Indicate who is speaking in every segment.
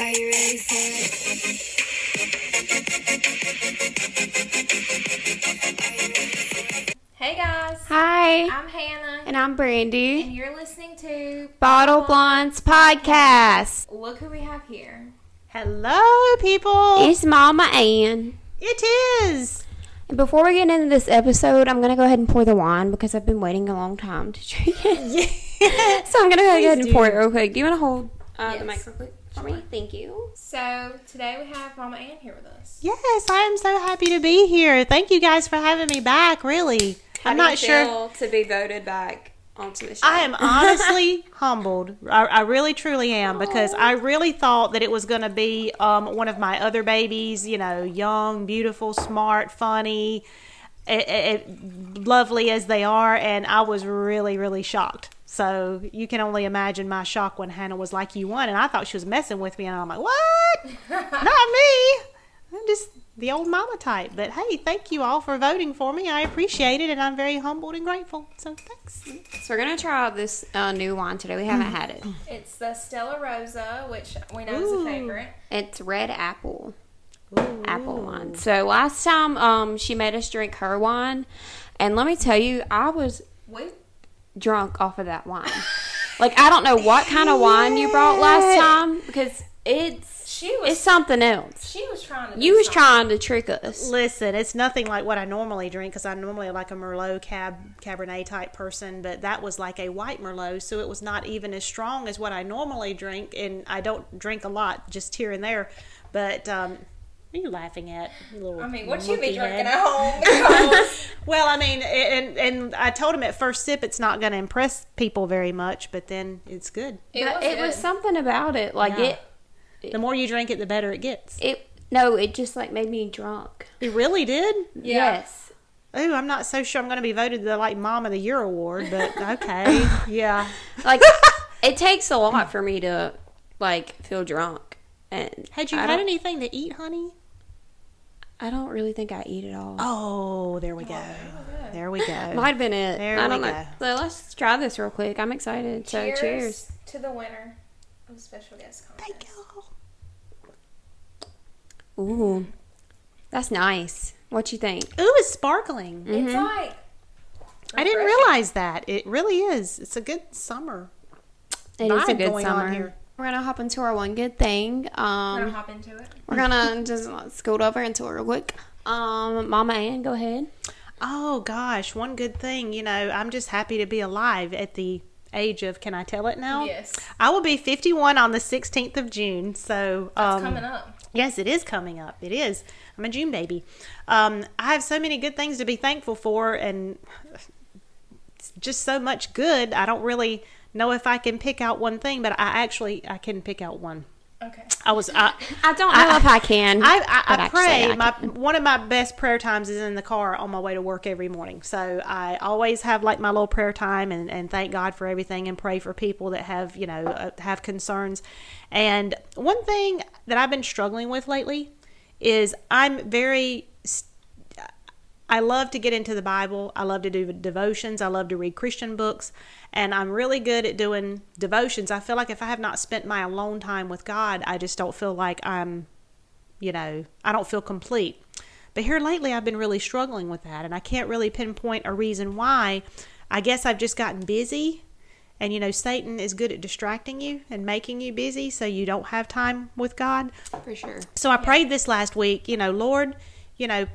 Speaker 1: Are you ready for it?
Speaker 2: Hey guys,
Speaker 3: Hi,
Speaker 2: I'm Hannah,
Speaker 3: and I'm Brandy.
Speaker 2: and you're listening to
Speaker 3: Bottle Blondes Podcast.
Speaker 2: Look who we have here.
Speaker 4: Hello, people.
Speaker 3: It's Mama Ann.
Speaker 4: It is.
Speaker 3: And before we get into this episode, I'm going to go ahead and pour the wine because I've been waiting a long time to drink it. Yeah. so I'm going to go ahead and
Speaker 4: do.
Speaker 3: pour it real quick. Do you want to hold uh,
Speaker 2: Yes.
Speaker 3: the mic real quick for me? Thank you.
Speaker 2: So today we have Mama Ann here with us.
Speaker 4: Yes, I am so happy to be here. Thank you guys for having me back. Really, I'm not sure.
Speaker 3: to be voted back onto the show.
Speaker 4: I am honestly humbled. I, I really, truly am because I really thought that it was going to be um, one of my other babies. You know, young, beautiful, smart, funny, eh, eh, eh, lovely as they are, and I was really, really shocked. So you can only imagine my shock when Hannah was like, "You won," and I thought she was messing with me, and I'm like, "What? Not me." I'm just the old mama type. But hey, thank you all for voting for me. I appreciate it, and I'm very humbled and grateful. So thanks.
Speaker 3: So we're going to try out this uh, new wine today. We haven't
Speaker 4: Mm.
Speaker 3: had it.
Speaker 2: It's the Stella Rosa, which we know is a favorite.
Speaker 3: It's red apple. apple wine. So last time um she made us drink her wine, and let me tell you, I was
Speaker 2: We
Speaker 3: drunk off of that wine. like I don't know what kind of wine you brought last time because it's
Speaker 2: she was
Speaker 3: it's something else.
Speaker 2: she was trying to.
Speaker 3: You was
Speaker 2: something.
Speaker 3: trying to trick us.
Speaker 4: Listen, it's nothing like what I normally drink because I'm normally like a Merlot cab Cabernet type person, but that was like a white Merlot, so it was not even as strong as what I normally drink, and I don't drink a lot, just here and there. But um, what are you laughing at? you
Speaker 2: I mean, what you be drinking
Speaker 4: head?
Speaker 2: at home?
Speaker 4: Well, I mean, and and I told him at first sip it's not going to impress people very much, but then it's good.
Speaker 2: it
Speaker 3: But
Speaker 2: was,
Speaker 3: it was something about it. Like
Speaker 4: Yeah.
Speaker 3: it
Speaker 4: The more you drink it, the better it gets.
Speaker 3: it no, it just like made me drunk.
Speaker 4: It really did.
Speaker 2: Yeah.
Speaker 3: Yes.
Speaker 4: Ooh, I'm not so sure I'm going to be voted the like Mom of the Year award, but okay, yeah.
Speaker 3: Like it takes a lot for me to like feel drunk. And
Speaker 4: Had you
Speaker 3: I
Speaker 4: had anything to eat, honey?
Speaker 3: I don't really think I eat it all.
Speaker 4: Oh, oh there we go. There we go.
Speaker 3: Might have been it.
Speaker 4: There
Speaker 3: I
Speaker 4: we
Speaker 3: don't know.
Speaker 4: go.
Speaker 3: So let's try this real quick. I'm excited. So
Speaker 2: cheers,
Speaker 3: cheers.
Speaker 2: to the winner of the special guest contest.
Speaker 4: Thank y'all.
Speaker 3: Ooh, that's nice. What you think?
Speaker 4: Ooh, it's sparkling.
Speaker 2: It's mm-hmm. like
Speaker 4: I didn't realize that. It really is. It's a good summer.
Speaker 3: It is a
Speaker 4: vibe
Speaker 3: good
Speaker 4: going on
Speaker 3: summer.
Speaker 4: Here.
Speaker 3: We're gonna hop into our one good thing.
Speaker 2: We're gonna
Speaker 3: Um,
Speaker 2: hop into it.
Speaker 3: we're gonna just scoot over into it real quick. Um, Mama Ann, go ahead.
Speaker 4: Oh gosh, one good thing. You know, I'm just happy to be alive at the age of. Can I tell it now?
Speaker 2: Yes,
Speaker 4: I will be 51 on the 16th of June. So
Speaker 2: it's
Speaker 4: um,
Speaker 2: coming up.
Speaker 4: Yes, it is coming up. It is. I'm a June baby. Um, I have so many good things to be thankful for, and just so much good. I don't really know if I can pick out one thing, but I actually I can pick out one.
Speaker 2: Okay.
Speaker 4: I was I.
Speaker 3: I don't know if I can.
Speaker 4: I, I, I pray.
Speaker 3: I
Speaker 4: my one of my best prayer times is in the car on my way to work every morning. So I always have like my little prayer time and, and thank God for everything and pray for people that have you know uh, have concerns. And one thing that I've been struggling with lately is I'm very I love to get into the Bible. I love to do devotions. I love to read Christian books. And I'm really good at doing devotions. I feel like if I have not spent my alone time with God, I just don't feel like I'm, you know, I don't feel complete. But here lately, I've been really struggling with that. And I can't really pinpoint a reason why. I guess I've just gotten busy. And, you know, Satan is good at distracting you and making you busy so you don't have time with God.
Speaker 3: for sure.
Speaker 4: So I prayed this last week, you know, Lord, you know,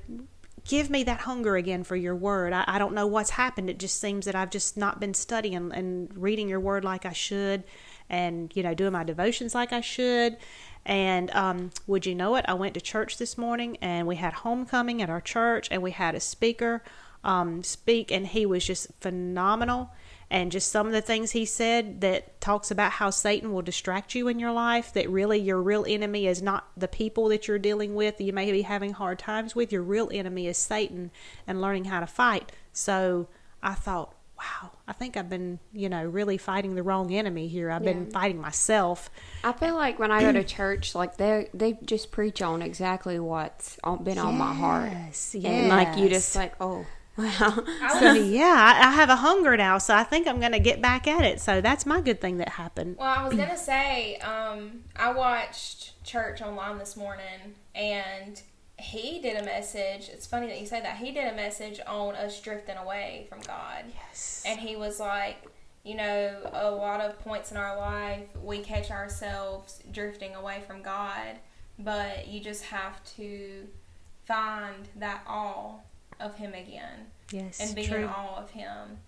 Speaker 4: give me that hunger again for your word. I, I don't know what's happened. It just seems that I've just not been studying and reading your word like I should and, you know, doing my devotions like I should. And um, would you know it? I went to church this morning and we had homecoming at our church and we had a speaker um, speak and he was just phenomenal and just some of the things he said that talks about how Satan will distract you in your life that really your real enemy is not the people that you're dealing with that you may be having hard times with your real enemy is Satan and learning how to fight. So I thought wow I think I've been you know really fighting the wrong enemy here. I've been fighting myself.
Speaker 3: I feel like when I go to church, like they they just preach on exactly what's been on my heart,
Speaker 4: Yes,
Speaker 3: and like you just like oh wow.
Speaker 2: I
Speaker 4: so yeah I, I have a hunger now so I think I'm gonna get back at it so that's my good thing that happened
Speaker 2: well, I was gonna say, um, I watched church online this morning, and he did a message. It's funny that you say that. He did a message on us drifting away from God.
Speaker 4: Yes.
Speaker 2: And he was like, you know, a lot of points in our life, we catch ourselves drifting away from God, but you just have to find that awe of Him again
Speaker 4: Yes.
Speaker 2: and be
Speaker 4: true.
Speaker 2: in awe of Him.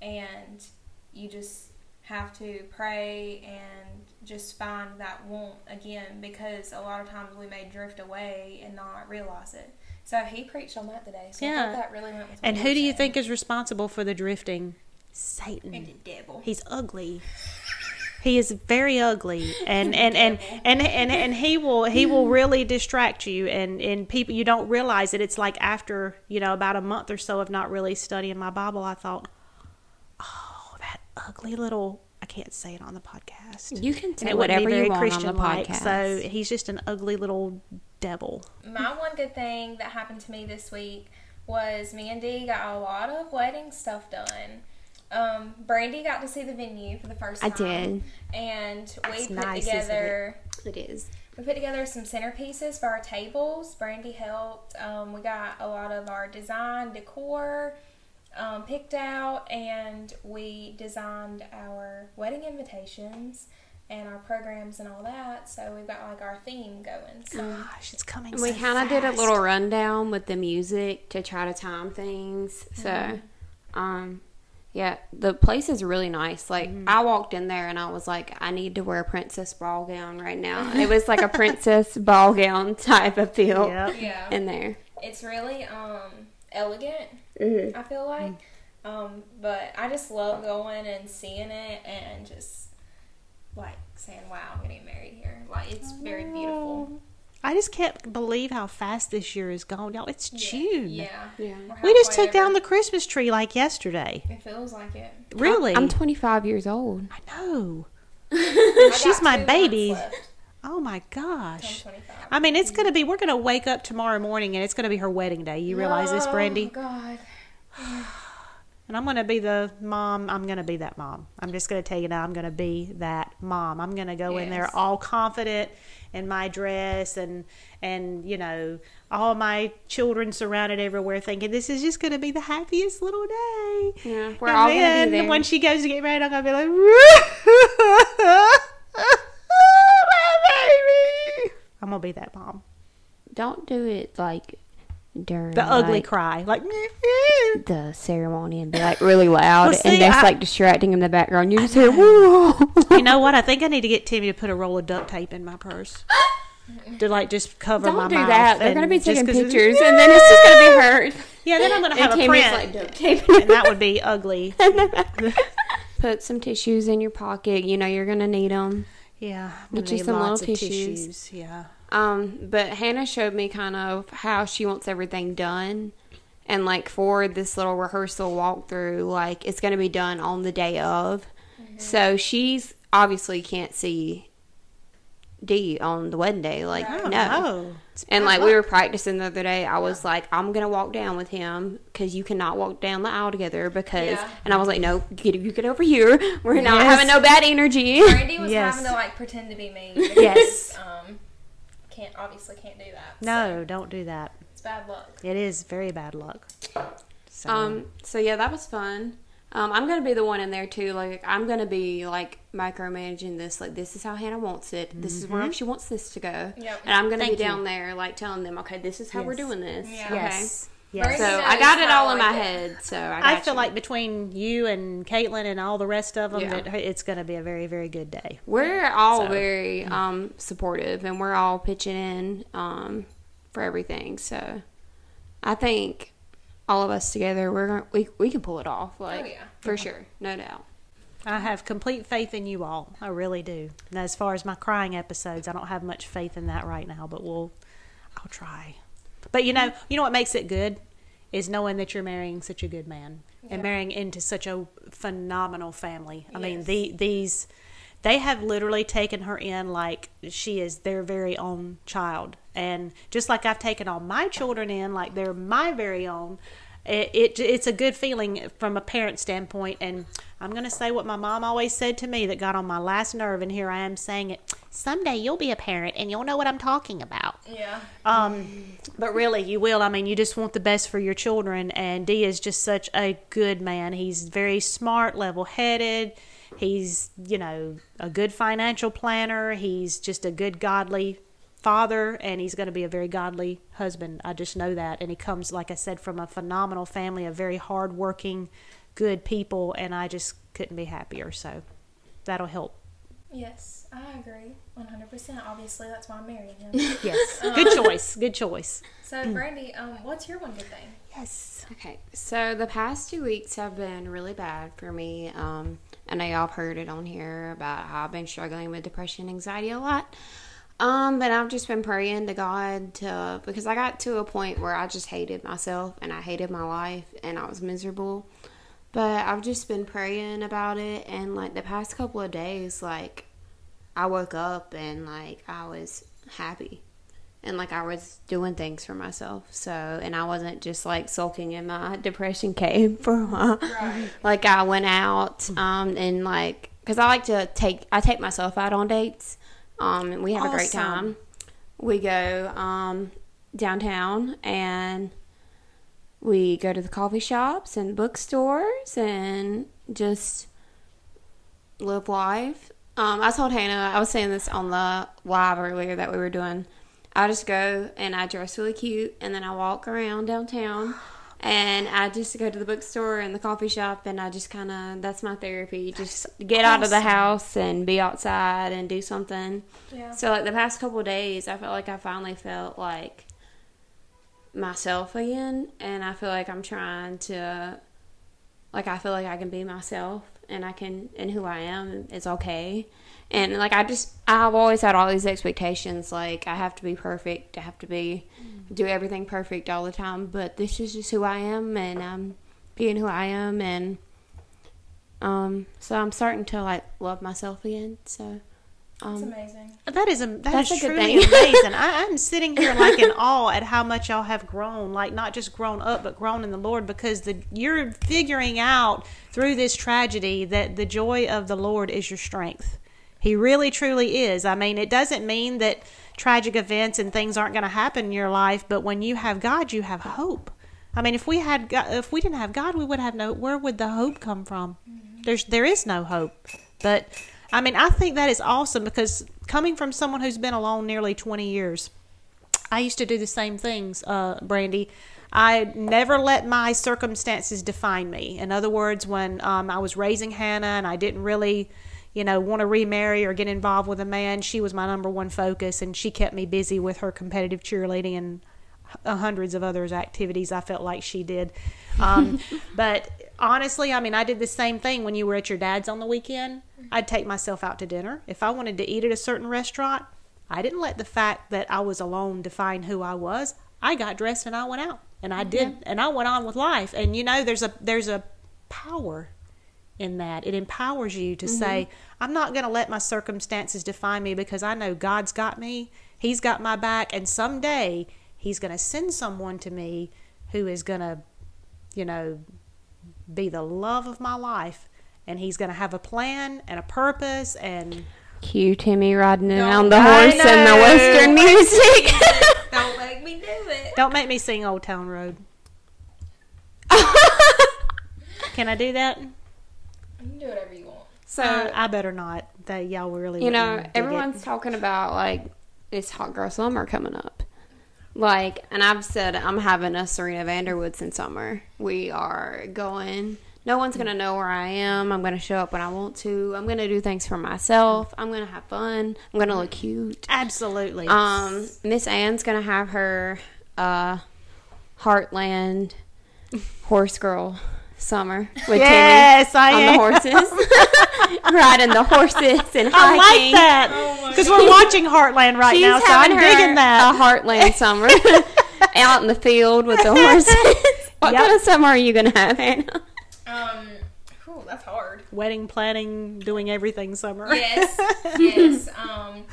Speaker 2: And you just have to pray and just find that want again because a lot of times we may drift away and not realize it. So he preached on that today. So I
Speaker 4: Yeah.
Speaker 2: that really went with
Speaker 4: And who do you
Speaker 2: saying.
Speaker 4: think is responsible for the drifting?
Speaker 2: And
Speaker 4: Satan.
Speaker 2: the devil.
Speaker 4: He's ugly. He is very ugly, and and, and, and and and he will he will really distract you, and and people you don't realize it. It's like after you know about a month or so of not really studying my Bible, I thought, oh, that ugly little. I can't say it on the podcast.
Speaker 3: You can
Speaker 4: And
Speaker 3: say
Speaker 4: it
Speaker 3: whatever you
Speaker 4: very
Speaker 3: want on the
Speaker 4: Christian-like,
Speaker 3: podcast.
Speaker 4: So he's just an ugly little devil.
Speaker 2: My one good thing that happened to me this week was me and Dee got a lot of wedding stuff done. Um, Brandy got to see the venue for the first time.
Speaker 3: I did.
Speaker 2: And we
Speaker 4: That's
Speaker 2: put
Speaker 4: nice, isn't it?
Speaker 2: together
Speaker 3: It is.
Speaker 2: we put together some centerpieces for our tables. Brandy helped. Um, we got a lot of our design decor um, picked out, and we designed our wedding invitations and our programs and all that. So we've got like our theme going. So
Speaker 4: Gosh, it's coming.
Speaker 3: And we
Speaker 4: so
Speaker 3: kind of did a little rundown with the music to try to time things. So,
Speaker 4: Mm-hmm.
Speaker 3: um, yeah, the place is really nice. Like
Speaker 4: Mm-hmm.
Speaker 3: I walked in there and I was like, I need to wear a princess ball gown right now. it was like a princess ball gown type of feel
Speaker 4: Yep.
Speaker 2: yeah.
Speaker 3: in there.
Speaker 2: it's really um elegant
Speaker 3: Mhm.
Speaker 2: i feel like um but i just love going and seeing it and just like saying wow i'm getting married here like it's very beautiful
Speaker 4: I just can't believe how fast this year is gone, y'all. It's June.
Speaker 2: yeah
Speaker 3: Yeah.
Speaker 2: We're
Speaker 4: just
Speaker 2: halfway
Speaker 4: took down the Christmas tree like yesterday.
Speaker 2: it feels like it
Speaker 4: Really?
Speaker 3: I'm 25 years old.
Speaker 4: I know.
Speaker 2: I
Speaker 4: She's my baby. Oh my gosh. I mean, it's going to be, we're going to wake up tomorrow morning and it's going to be her wedding day. You realize this, Brandy?
Speaker 2: oh
Speaker 4: Brandy?
Speaker 2: god
Speaker 4: And I'm going to be the mom. I'm going to be that mom. I'm just going to tell you now, I'm going to be that mom. I'm going to go in there all confident in my dress and, and, you know, all my children surrounded everywhere thinking this is just going to be the happiest little day.
Speaker 3: Yeah, we're
Speaker 4: and
Speaker 3: all gonna
Speaker 4: then
Speaker 3: be there.
Speaker 4: when she goes to get married, I'm gonna be like, my baby. I'm gonna be that mom.
Speaker 3: Don't do it like during
Speaker 4: The ugly
Speaker 3: like,
Speaker 4: cry, like.
Speaker 3: the ceremony and be like really loud,
Speaker 4: Well, see,
Speaker 3: and that's
Speaker 4: I-
Speaker 3: like distracting in the background. You just hear, "Whoa!"
Speaker 4: you know what? I think I need to get Timmy to put a roll of duct tape in my purse to like just cover my
Speaker 3: Don't do
Speaker 4: mouth.
Speaker 3: that. They're gonna be
Speaker 4: taking
Speaker 3: taking
Speaker 4: 'cause it-
Speaker 3: pictures, and then it's just gonna be hurt.
Speaker 4: Yeah, then I'm gonna have
Speaker 3: and
Speaker 4: a
Speaker 3: Timmy's
Speaker 4: print,
Speaker 3: like duct taping.
Speaker 4: and that would be ugly.
Speaker 3: Put some tissues in your pocket. You know you're gonna need them.
Speaker 4: Yeah, I'm
Speaker 3: Get you
Speaker 4: need
Speaker 3: some little
Speaker 4: of
Speaker 3: tissues.
Speaker 4: Yeah.
Speaker 3: Um, but Hannah showed me kind of how she wants everything done. And like for this little rehearsal walkthrough, like it's gonna be done on the day of. So she's obviously can't see Dee on the wedding day. Like
Speaker 4: Oh,
Speaker 3: no. And like we were practicing the other day, I was like, I'm gonna walk down with him because you cannot walk down the aisle together because.
Speaker 2: Yeah.
Speaker 3: And I was like, no, get you get over here. We're not
Speaker 4: Yes.
Speaker 3: having no bad energy.
Speaker 2: brandy was
Speaker 4: Yes.
Speaker 2: having to like pretend to be me
Speaker 4: Yes.
Speaker 2: um can't obviously can't do that so
Speaker 4: No, don't do that.
Speaker 2: it's bad luck
Speaker 4: It is very bad luck. So,
Speaker 3: Um. So yeah, that was fun. Um, I'm gonna be the one in there too. Like I'm gonna be like micromanaging this. Like this is how Hannah wants it. This is where she wants this to go.
Speaker 2: Yep.
Speaker 3: And I'm gonna
Speaker 4: Thank
Speaker 3: be
Speaker 4: you.
Speaker 3: down there like telling them, okay, this is how we're doing this.
Speaker 2: Yeah.
Speaker 3: Okay.
Speaker 4: yes.
Speaker 2: Brandy
Speaker 4: Yes.
Speaker 3: So I got it all in
Speaker 2: I
Speaker 3: my
Speaker 2: it.
Speaker 3: head. So I,
Speaker 4: I feel
Speaker 3: you.
Speaker 4: like between you and Caitlin and all the rest of them,
Speaker 3: Yeah.
Speaker 4: that it's going to be a very, very good day.
Speaker 3: we're all
Speaker 4: So,
Speaker 3: very um supportive and we're all pitching in um for everything. So I think all of us together, we're gonna, we we can pull it off. Like
Speaker 2: Oh, yeah.
Speaker 3: for sure, no doubt.
Speaker 4: I have complete faith in you all. I really do. And as far as my crying episodes, I don't have much faith in that right now, but we'll, I'll try. But you know, mm-hmm. you know what makes it good is knowing that you're marrying such a good man and marrying into such a phenomenal family. I mean, the these they have literally taken her in like she is their very own child. And just like I've taken all my children in like they're my very own, it, it it's a good feeling from a parent standpoint. And I'm going to say what my mom always said to me that got on my last nerve, and here I am saying it. Someday you'll be a parent and you'll know what I'm talking about.
Speaker 2: Yeah.
Speaker 4: Um, but really, you will. I mean, you just want the best for your children. And Dee is just such a good man. He's very smart, level headed. He's, you know, a good financial planner. He's just a good, godly father, and he's going to be a very godly husband. I just know that. And he comes, like I said, from a phenomenal family of very hardworking, good people. And I just couldn't be happier. So that'll help.
Speaker 2: Yes, I agree. 100%. Obviously, that's why I'm marrying him.
Speaker 4: Yes. Good choice. Good choice.
Speaker 2: so, Brandy, um, what's your one good thing?
Speaker 4: Yes.
Speaker 3: Okay, so the past two weeks have been really bad for me. Um, I know y'all have heard it on here about how I've been struggling with depression, anxiety a lot. Um, but I've just been praying to God to because I got to a point where I just hated myself and I hated my life and I was miserable. But I've just been praying about it and like the past couple of days, like I woke up and like I was happy and like I was doing things for myself. So, and I wasn't just like sulking in my depression cave for a while.
Speaker 2: Right.
Speaker 3: Like I went out um and like cuz I like to take I take myself out on dates. Um and we have a great time. We go um downtown and we go to the coffee shops and bookstores and just live life. Um, I told Hannah, I was saying this on the live earlier that we were doing. I just go and I dress really cute and then I walk around downtown and I just go to the bookstore and the coffee shop and I just kind of, that's my therapy. Just get out of the house and be outside and do something.
Speaker 2: Yeah.
Speaker 3: So, like the past couple of days, I felt like I finally felt like myself again and I feel like I'm trying to like I feel like I can be myself and I can and who I am is okay. And like I just I've always had all these expectations like I have to be perfect, I have to be do everything perfect all the time, but this is just who I am and I'm being who I am and um so I'm starting to like love myself again. So
Speaker 2: That's
Speaker 3: um
Speaker 2: amazing.
Speaker 4: That is a that
Speaker 3: That's
Speaker 4: is
Speaker 3: a good
Speaker 4: truly
Speaker 3: thing.
Speaker 4: amazing. I, I'm sitting here like in awe at how much y'all have grown, like not just grown up, but grown in the Lord, because the you're figuring out through this tragedy that the joy of the Lord is your strength. He really truly is. I mean, it doesn't mean that tragic events and things aren't going to happen in your life, but when you have God, you have hope. I mean, if we had God, if we didn't have God, we would have no. Where would the hope come from? There's there is no hope. But I mean, I think that is awesome because coming from someone who's been alone nearly 20 years, I used to do the same things, uh, Brandy. I never let my circumstances define me. In other words, when um, I was raising Hannah and I didn't really, you know, want to remarry or get involved with a man, she was my number one focus, and she kept me busy with her competitive cheerleading and hundreds of others activities. I felt like she did. Um, but honestly, I mean, I did the same thing when you were at your dad's on the weekend. I'd take myself out to dinner. If I wanted to eat at a certain restaurant, I didn't let the fact that I was alone define who I was. I got dressed and I went out and I did and I went on with life. And you know, there's a there's a power in that. It empowers you to mm-hmm. say, I'm not going to let my circumstances define me because I know God's got me. He's got my back and someday he's going to send someone to me who is going to, you know, be the love of my life and he's going to have a plan and a purpose and
Speaker 3: cue Timmy riding
Speaker 2: Don't-
Speaker 3: around the horse and the western music.
Speaker 2: Don't make me do it.
Speaker 4: don't make me sing Old Town Road. Can I do that?
Speaker 2: You can do whatever you want.
Speaker 3: so
Speaker 4: Uh, I better not. That y'all really
Speaker 3: you know,
Speaker 4: wouldn't it.
Speaker 3: everyone's talking about like it's hot girl summer coming up. Like, and I've said I'm having a Serena van der Woodsen summer. We are going. No one's gonna know where I am. I'm gonna show up when I want to. I'm gonna do things for myself. I'm gonna have fun. I'm gonna look cute.
Speaker 4: absolutely.
Speaker 3: Um, Miss Ann's gonna have her uh, Heartland horse girl summer with
Speaker 4: Yes, I
Speaker 3: on
Speaker 4: am.
Speaker 3: the horses, riding the horses and hiking.
Speaker 4: I like that
Speaker 2: Oh
Speaker 4: because we're watching Heartland right
Speaker 3: She's
Speaker 4: now, so I'm
Speaker 3: her
Speaker 4: digging that.
Speaker 3: a Heartland summer out in the field with the horses. what
Speaker 4: Yep.
Speaker 3: kind of summer are you gonna have, Hannah?
Speaker 2: Um, whew, that's hard.
Speaker 4: Wedding planning, doing everything summer.
Speaker 2: Yes, yes. Um,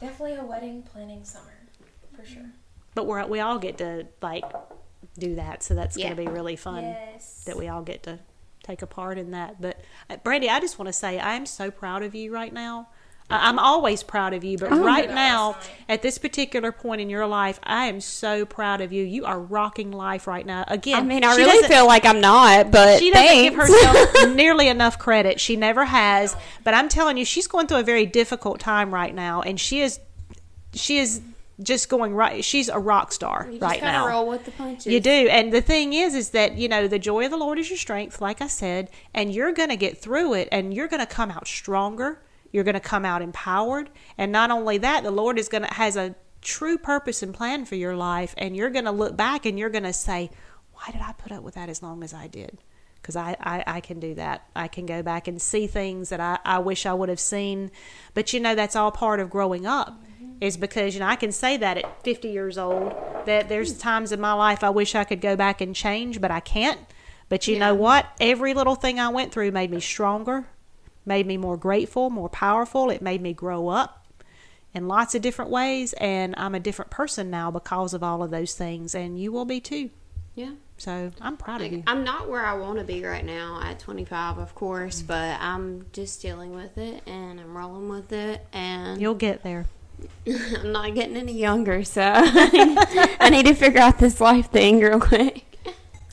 Speaker 2: definitely a wedding planning summer for sure.
Speaker 4: but we're we all get to like do that. So that's
Speaker 3: Yeah.
Speaker 4: going to be really fun
Speaker 2: Yes.
Speaker 4: that we all get to take a part in that. But uh, Brandy, I just want to say I am so proud of you right now. I- I'm always proud of you, but
Speaker 2: Oh.
Speaker 4: right now,
Speaker 2: last
Speaker 4: at this particular point in your life, I am so proud of you. You are rocking life right now. Again,
Speaker 3: I mean, I really feel like I'm not, but
Speaker 4: she doesn't give herself nearly enough credit. She never has. But I'm telling you, she's going through a very difficult time right now, and she is, she is just going right. She's a rock star
Speaker 3: You just
Speaker 4: right now.
Speaker 3: roll with the punches.
Speaker 4: You do. And the thing is, is that, you know, the joy of the Lord is your strength, like I said, and you're going to get through it and you're going to come out stronger. You're going to come out empowered. And not only that, the Lord is going to, has a true purpose and plan for your life. And you're going to look back and you're going to say, why did I put up with that as long as I did? Because I, I, I can do that. I can go back and see things that I, I wish I would have seen. But, you know, that's all part of growing up is because you know I can say that at 50 years old that there's hmm. times in my life I wish I could go back and change but I can't. But you know what? Every little thing I went through made me stronger made me more grateful more powerful. It made me grow up in lots of different ways and I'm a different person now because of all of those things and you will be too.
Speaker 3: Yeah.
Speaker 4: so I'm proud of you.
Speaker 3: I'm not where I want to be right now at 25, of course, mm. but I'm just dealing with it and I'm rolling with it, and
Speaker 4: you'll get there
Speaker 3: I'm not getting any younger, so I need to figure out this life thing real quick.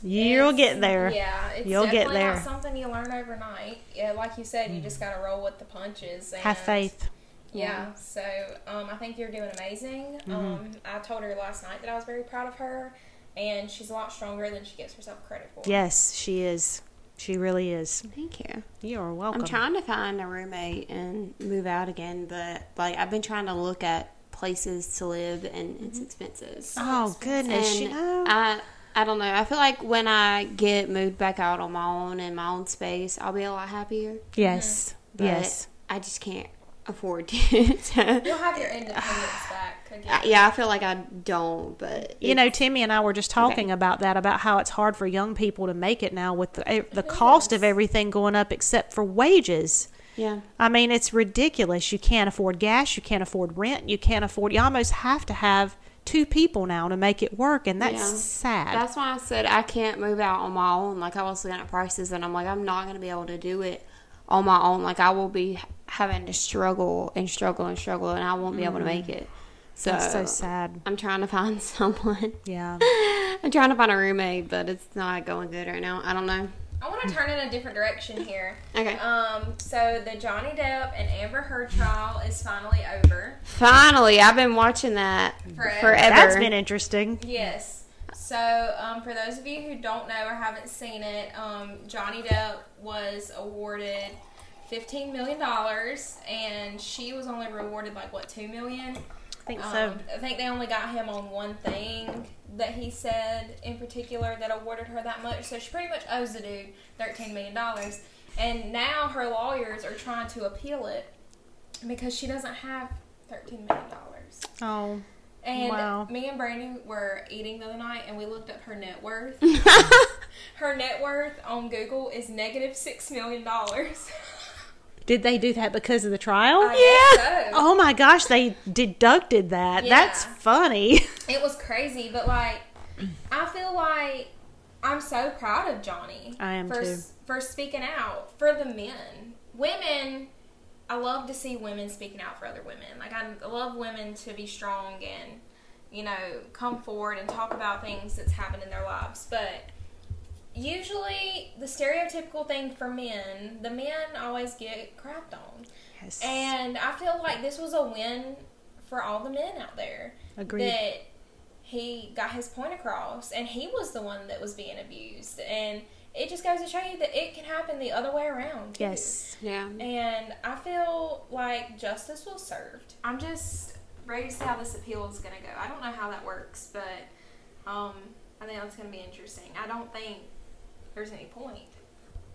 Speaker 4: you'll
Speaker 2: It's-
Speaker 4: get there
Speaker 2: Yeah, it's
Speaker 4: You'll get there.
Speaker 2: not something you learn overnight. Yeah, like you said, you just got to roll with the punches. And
Speaker 4: have faith
Speaker 2: Yeah, so um, I think you're doing amazing.
Speaker 4: Mm-hmm.
Speaker 2: Um, I told her last night that I was very proud of her, and she's a lot stronger than she gives herself credit for.
Speaker 4: yes she is she really is
Speaker 3: Thank you.
Speaker 4: you are welcome
Speaker 3: I'm trying to find a roommate and move out again, but like I've been trying to look at places to live, and it's mm-hmm. expensive.
Speaker 4: oh goodness
Speaker 3: and
Speaker 4: you know
Speaker 3: I I don't know. I feel like when I get moved back out on my own in my own space, I'll be a lot happier.
Speaker 4: yes
Speaker 3: But
Speaker 4: yes
Speaker 3: I just can't afford to.
Speaker 2: You'll have your independence back again.
Speaker 3: I- yeah, I feel like I don't, but
Speaker 4: You know, Timmy and I were just talking
Speaker 3: Okay.
Speaker 4: about that, about how it's hard for young people to make it now with the, eh, the cost of everything going up except for wages.
Speaker 3: yeah.
Speaker 4: I mean, it's ridiculous. You can't afford gas, you can't afford rent, you can't afford, you almost have to have two people now to make it work, and that's
Speaker 3: Yeah.
Speaker 4: sad.
Speaker 3: That's why I said I can't move out on my own. Like I was looking at prices, and I'm like, I'm not gonna be able to do it on my own. Like I will be having to struggle and struggle and struggle, and I won't be able to make it. So,
Speaker 4: that's so sad.
Speaker 3: I'm trying to find someone.
Speaker 4: Yeah.
Speaker 3: I'm trying to find a roommate, but it's not going good right now. I don't know.
Speaker 2: I want to turn in a different direction here.
Speaker 3: Okay.
Speaker 2: Um, so the Johnny Depp and Amber Heard trial is finally over.
Speaker 3: Finally, I've been watching that
Speaker 2: Forever.
Speaker 3: forever.
Speaker 4: That's been interesting.
Speaker 2: Yes. So, um, for those of you who don't know or haven't seen it, um, Johnny Depp was awarded fifteen million dollars, and she was only rewarded like what two million.
Speaker 4: I think so.
Speaker 2: Um, I think they only got him on one thing that he said in particular that awarded her that much. So she pretty much owes the dude thirteen million dollars, and now her lawyers are trying to appeal it because she doesn't have thirteen million dollars.
Speaker 4: Oh.
Speaker 2: And
Speaker 4: Wow.
Speaker 2: me and Brandy were eating the other night, and we looked up her net worth. her net worth on Google is negative six million dollars.
Speaker 4: Did they do that because of the trial?
Speaker 2: I guess so.
Speaker 4: Oh my gosh, they deducted that.
Speaker 2: Yeah.
Speaker 4: That's funny.
Speaker 2: It was crazy, but like, I feel like I'm so proud of Johnny.
Speaker 4: I am
Speaker 2: for,
Speaker 4: too.
Speaker 2: For speaking out for the men. Women, I love to see women speaking out for other women. Like, I love women to be strong and, you know, come forward and talk about things that's happened in their lives. But usually, the stereotypical thing for men, the men always get crapped on.
Speaker 4: Yes.
Speaker 2: And I feel like this was a win for all the men out there.
Speaker 4: Agreed.
Speaker 2: That he got his point across, and he was the one that was being abused. And it just goes to show you that it can happen the other way around. too.
Speaker 4: yes.
Speaker 3: yeah.
Speaker 2: And I feel like justice was served. I'm just ready to see how this appeal is going to go. I don't know how that works, but um, I think that's going to be interesting. I don't think there's any point.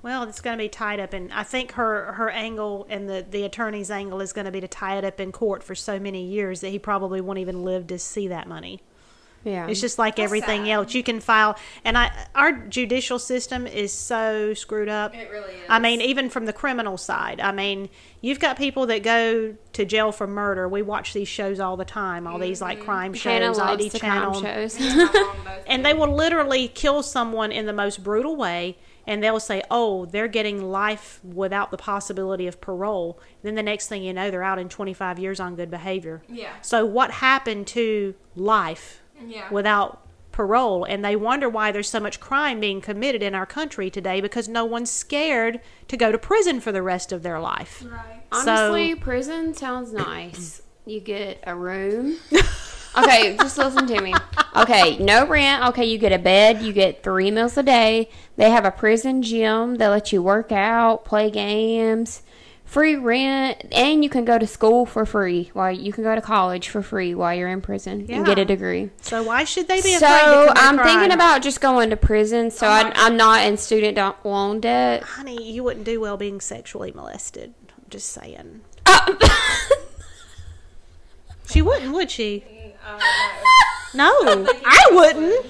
Speaker 4: Well, it's going to be tied up, and I think her her angle and the the attorney's angle is going to be to tie it up in court for so many years that he probably won't even live to see that money.
Speaker 3: Yeah.
Speaker 4: It's just like
Speaker 2: That's
Speaker 4: everything
Speaker 2: sad.
Speaker 4: else. You can file, and I our judicial system is so screwed up.
Speaker 2: It really is.
Speaker 4: I mean, even from the criminal side. I mean, you've got people that go to jail for murder. We watch these shows all the time, all these like mm-hmm.
Speaker 3: crime
Speaker 4: shows,
Speaker 3: loves
Speaker 4: ID
Speaker 3: the
Speaker 4: channel,
Speaker 3: crime shows.
Speaker 2: And my mom both
Speaker 4: and
Speaker 2: do.
Speaker 4: they will literally kill someone in the most brutal way. And they'll say, "Oh, they're getting life without the possibility of parole." then the next thing you know, they're out in 25 years on good behavior.
Speaker 2: Yeah.
Speaker 4: So what happened to life
Speaker 2: Yeah.
Speaker 4: without parole and they wonder why there's so much crime being committed in our country today because no one's scared to go to prison for the rest of their life.
Speaker 2: right.
Speaker 3: Honestly, prison sounds nice. You get a room. Okay, just listen to me. Okay, no rent. Okay, you get a bed. You get three meals a day. They have a prison gym. They let you work out, play games, free rent, and you can go to school for free. While you can go to college for free while you're in prison and get a degree.
Speaker 4: So why should they be
Speaker 3: So
Speaker 4: afraid to commit
Speaker 3: I'm
Speaker 4: crime?
Speaker 3: thinking about just going to prison. So I, I'm not in student loan debt.
Speaker 4: Honey, you wouldn't do well being sexually molested. I'm just saying. She wouldn't, would she?
Speaker 2: Uh,
Speaker 4: No, I wouldn't.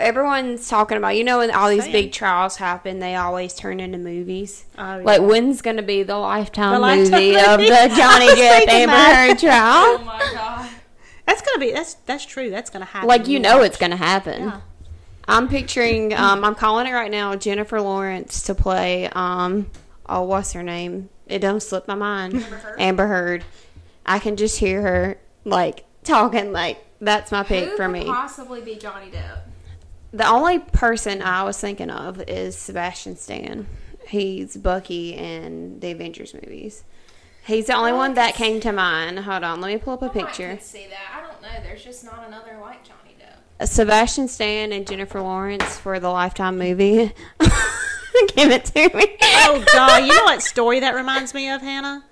Speaker 3: Everyone's talking about, you know, when all these
Speaker 4: Saying.
Speaker 3: big trials happen, they always turn into movies.
Speaker 4: Oh, yeah.
Speaker 3: Like, when's going to be the lifetime
Speaker 4: The Lifetime
Speaker 3: movie
Speaker 4: movie.
Speaker 3: of the Johnny
Speaker 4: I was
Speaker 3: Depp Amber
Speaker 4: that.
Speaker 3: Heard
Speaker 2: oh
Speaker 3: trial?
Speaker 2: my god.
Speaker 4: That's gonna be that's that's true. That's gonna happen.
Speaker 3: Like, you know it's going to happen.
Speaker 4: Yeah.
Speaker 3: I'm picturing, um, I'm calling it right now, Jennifer Lawrence to play, um, oh, what's her name? It don't slip my mind.
Speaker 2: Amber Heard?
Speaker 3: Amber Heard. I can just hear her, like, talking, like, that's my pick
Speaker 2: Who
Speaker 3: for
Speaker 2: could
Speaker 3: me.
Speaker 2: possibly be Johnny Depp?
Speaker 3: The only person I was thinking of is Sebastian Stan. He's Bucky in the Avengers movies. He's the only one that came to mind. Hold on, let me pull up a
Speaker 2: I might
Speaker 3: picture.
Speaker 2: could see that. I don't know. There's just not another like Johnny Depp.
Speaker 3: Sebastian Stan and Jennifer Lawrence for the Lifetime movie. Give it to me.
Speaker 4: Oh God! You know what story that reminds me of, Hannah?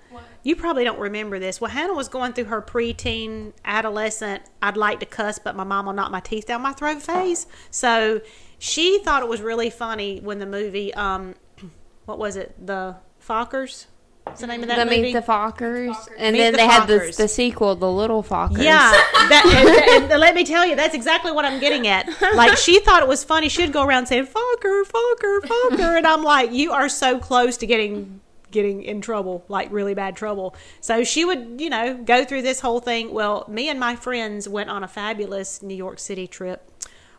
Speaker 2: What?
Speaker 4: You probably don't remember this. Well, Hannah was going through her preteen, adolescent, I'd like to cuss, but my mom will knock my teeth down my throat phase. So she thought it was really funny when the movie, um, what was it? The Fockers? What's the name of that
Speaker 3: The
Speaker 4: movie?
Speaker 3: Meet the Fockers,
Speaker 2: Fockers.
Speaker 3: and
Speaker 4: Meet
Speaker 3: then
Speaker 4: the
Speaker 3: they had the the sequel, The Little Fockers.
Speaker 4: Yeah, that, and, and let me tell you, that's exactly what I'm getting at. Like she thought it was funny. She'd go around saying "fucker, fucker, fucker," and I'm like, "You are so close to getting getting in trouble, like really bad trouble." So she would, you know, go through this whole thing. Well, me and my friends went on a fabulous New York City trip.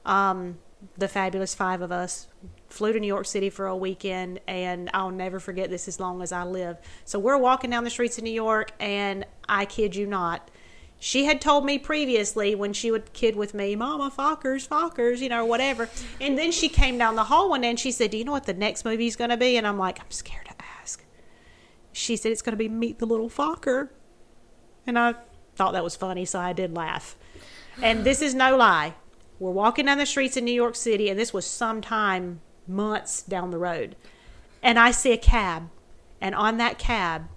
Speaker 4: Um, the fabulous five of us flew to New York City for a weekend, and I'll never forget this as long as I live. So we're walking down the streets of New York, and I kid you not, she had told me previously when she would kid with me, Mama, Fockers, Fockers, you know, whatever. And then she came down the hall one day and she said, Do you know what the next movie's going to be? And I'm like, I'm scared. She said, It's going to be Meet the Little Focker. And I thought that was funny, so I did laugh. And this is no lie. We're walking down the streets in New York City, and this was sometime months down the road. And I see a cab, and on that cab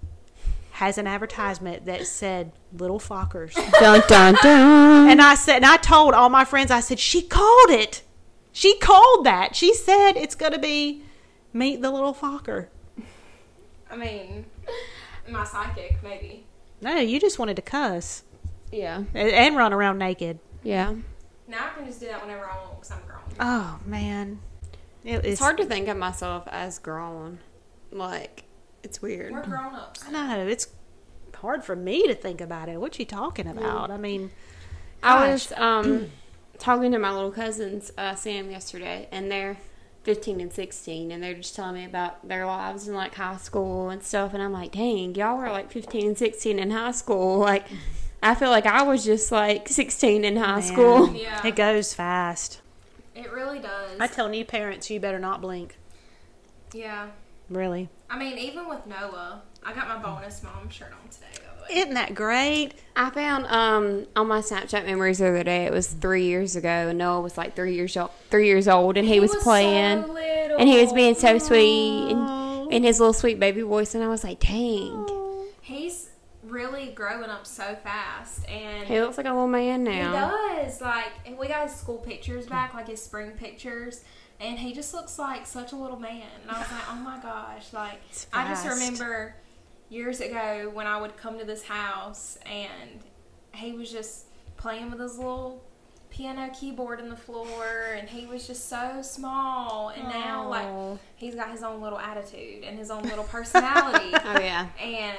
Speaker 4: has an advertisement that said Little Fockers.
Speaker 3: Dun dun dun.
Speaker 4: And I said, and I told all my friends, I said, she called it. She called that. She said it's going to be Meet the Little Focker.
Speaker 2: I mean, my psychic maybe.
Speaker 4: No, you just wanted to cuss
Speaker 3: yeah,
Speaker 4: and- and run around naked.
Speaker 3: yeah.
Speaker 2: Now I can just do that whenever I want because I'm grown.
Speaker 4: Oh, man. It,
Speaker 3: It's hard to think of myself as grown. Like, it's weird.
Speaker 2: We're grown ups.
Speaker 4: I know. It's hard for me to think about it. What you talking about? I mean,
Speaker 3: I was um talking to my little cousins, uh, Sam, yesterday, and they're 15 and 16, and they're just telling me about their lives in like high school and stuff. And I'm like, dang, y'all were like 15 and 16 in high school. Like, I feel like I was just like 16 in high
Speaker 4: Man.
Speaker 3: school.
Speaker 2: Yeah,
Speaker 4: it goes fast.
Speaker 2: it really does.
Speaker 4: I tell new parents, you better not blink.
Speaker 2: yeah,
Speaker 4: Really.
Speaker 2: I mean, even with Noah, I got my bonus mom shirt on today. By the way,
Speaker 4: Isn't that great?
Speaker 3: I found um on my Snapchat memories the other day. It was three years ago, and Noah was like three years old, three years old, and he, was, playing,
Speaker 2: so little.
Speaker 3: and he was being so sweet, and in his little sweet baby voice, and I was like, dang,
Speaker 2: He's really growing up so fast, and
Speaker 3: he looks like a little man now.
Speaker 2: He does. Like, and we got his school pictures back, like his spring pictures, and he just looks like such a little man. And I was like, oh my gosh. Like, I just remember years ago when I would come to this house and he was just playing with his little piano keyboard in the floor, and he was just so small. And now, like, he's got his own little attitude and his own little personality.
Speaker 3: Oh yeah.
Speaker 2: and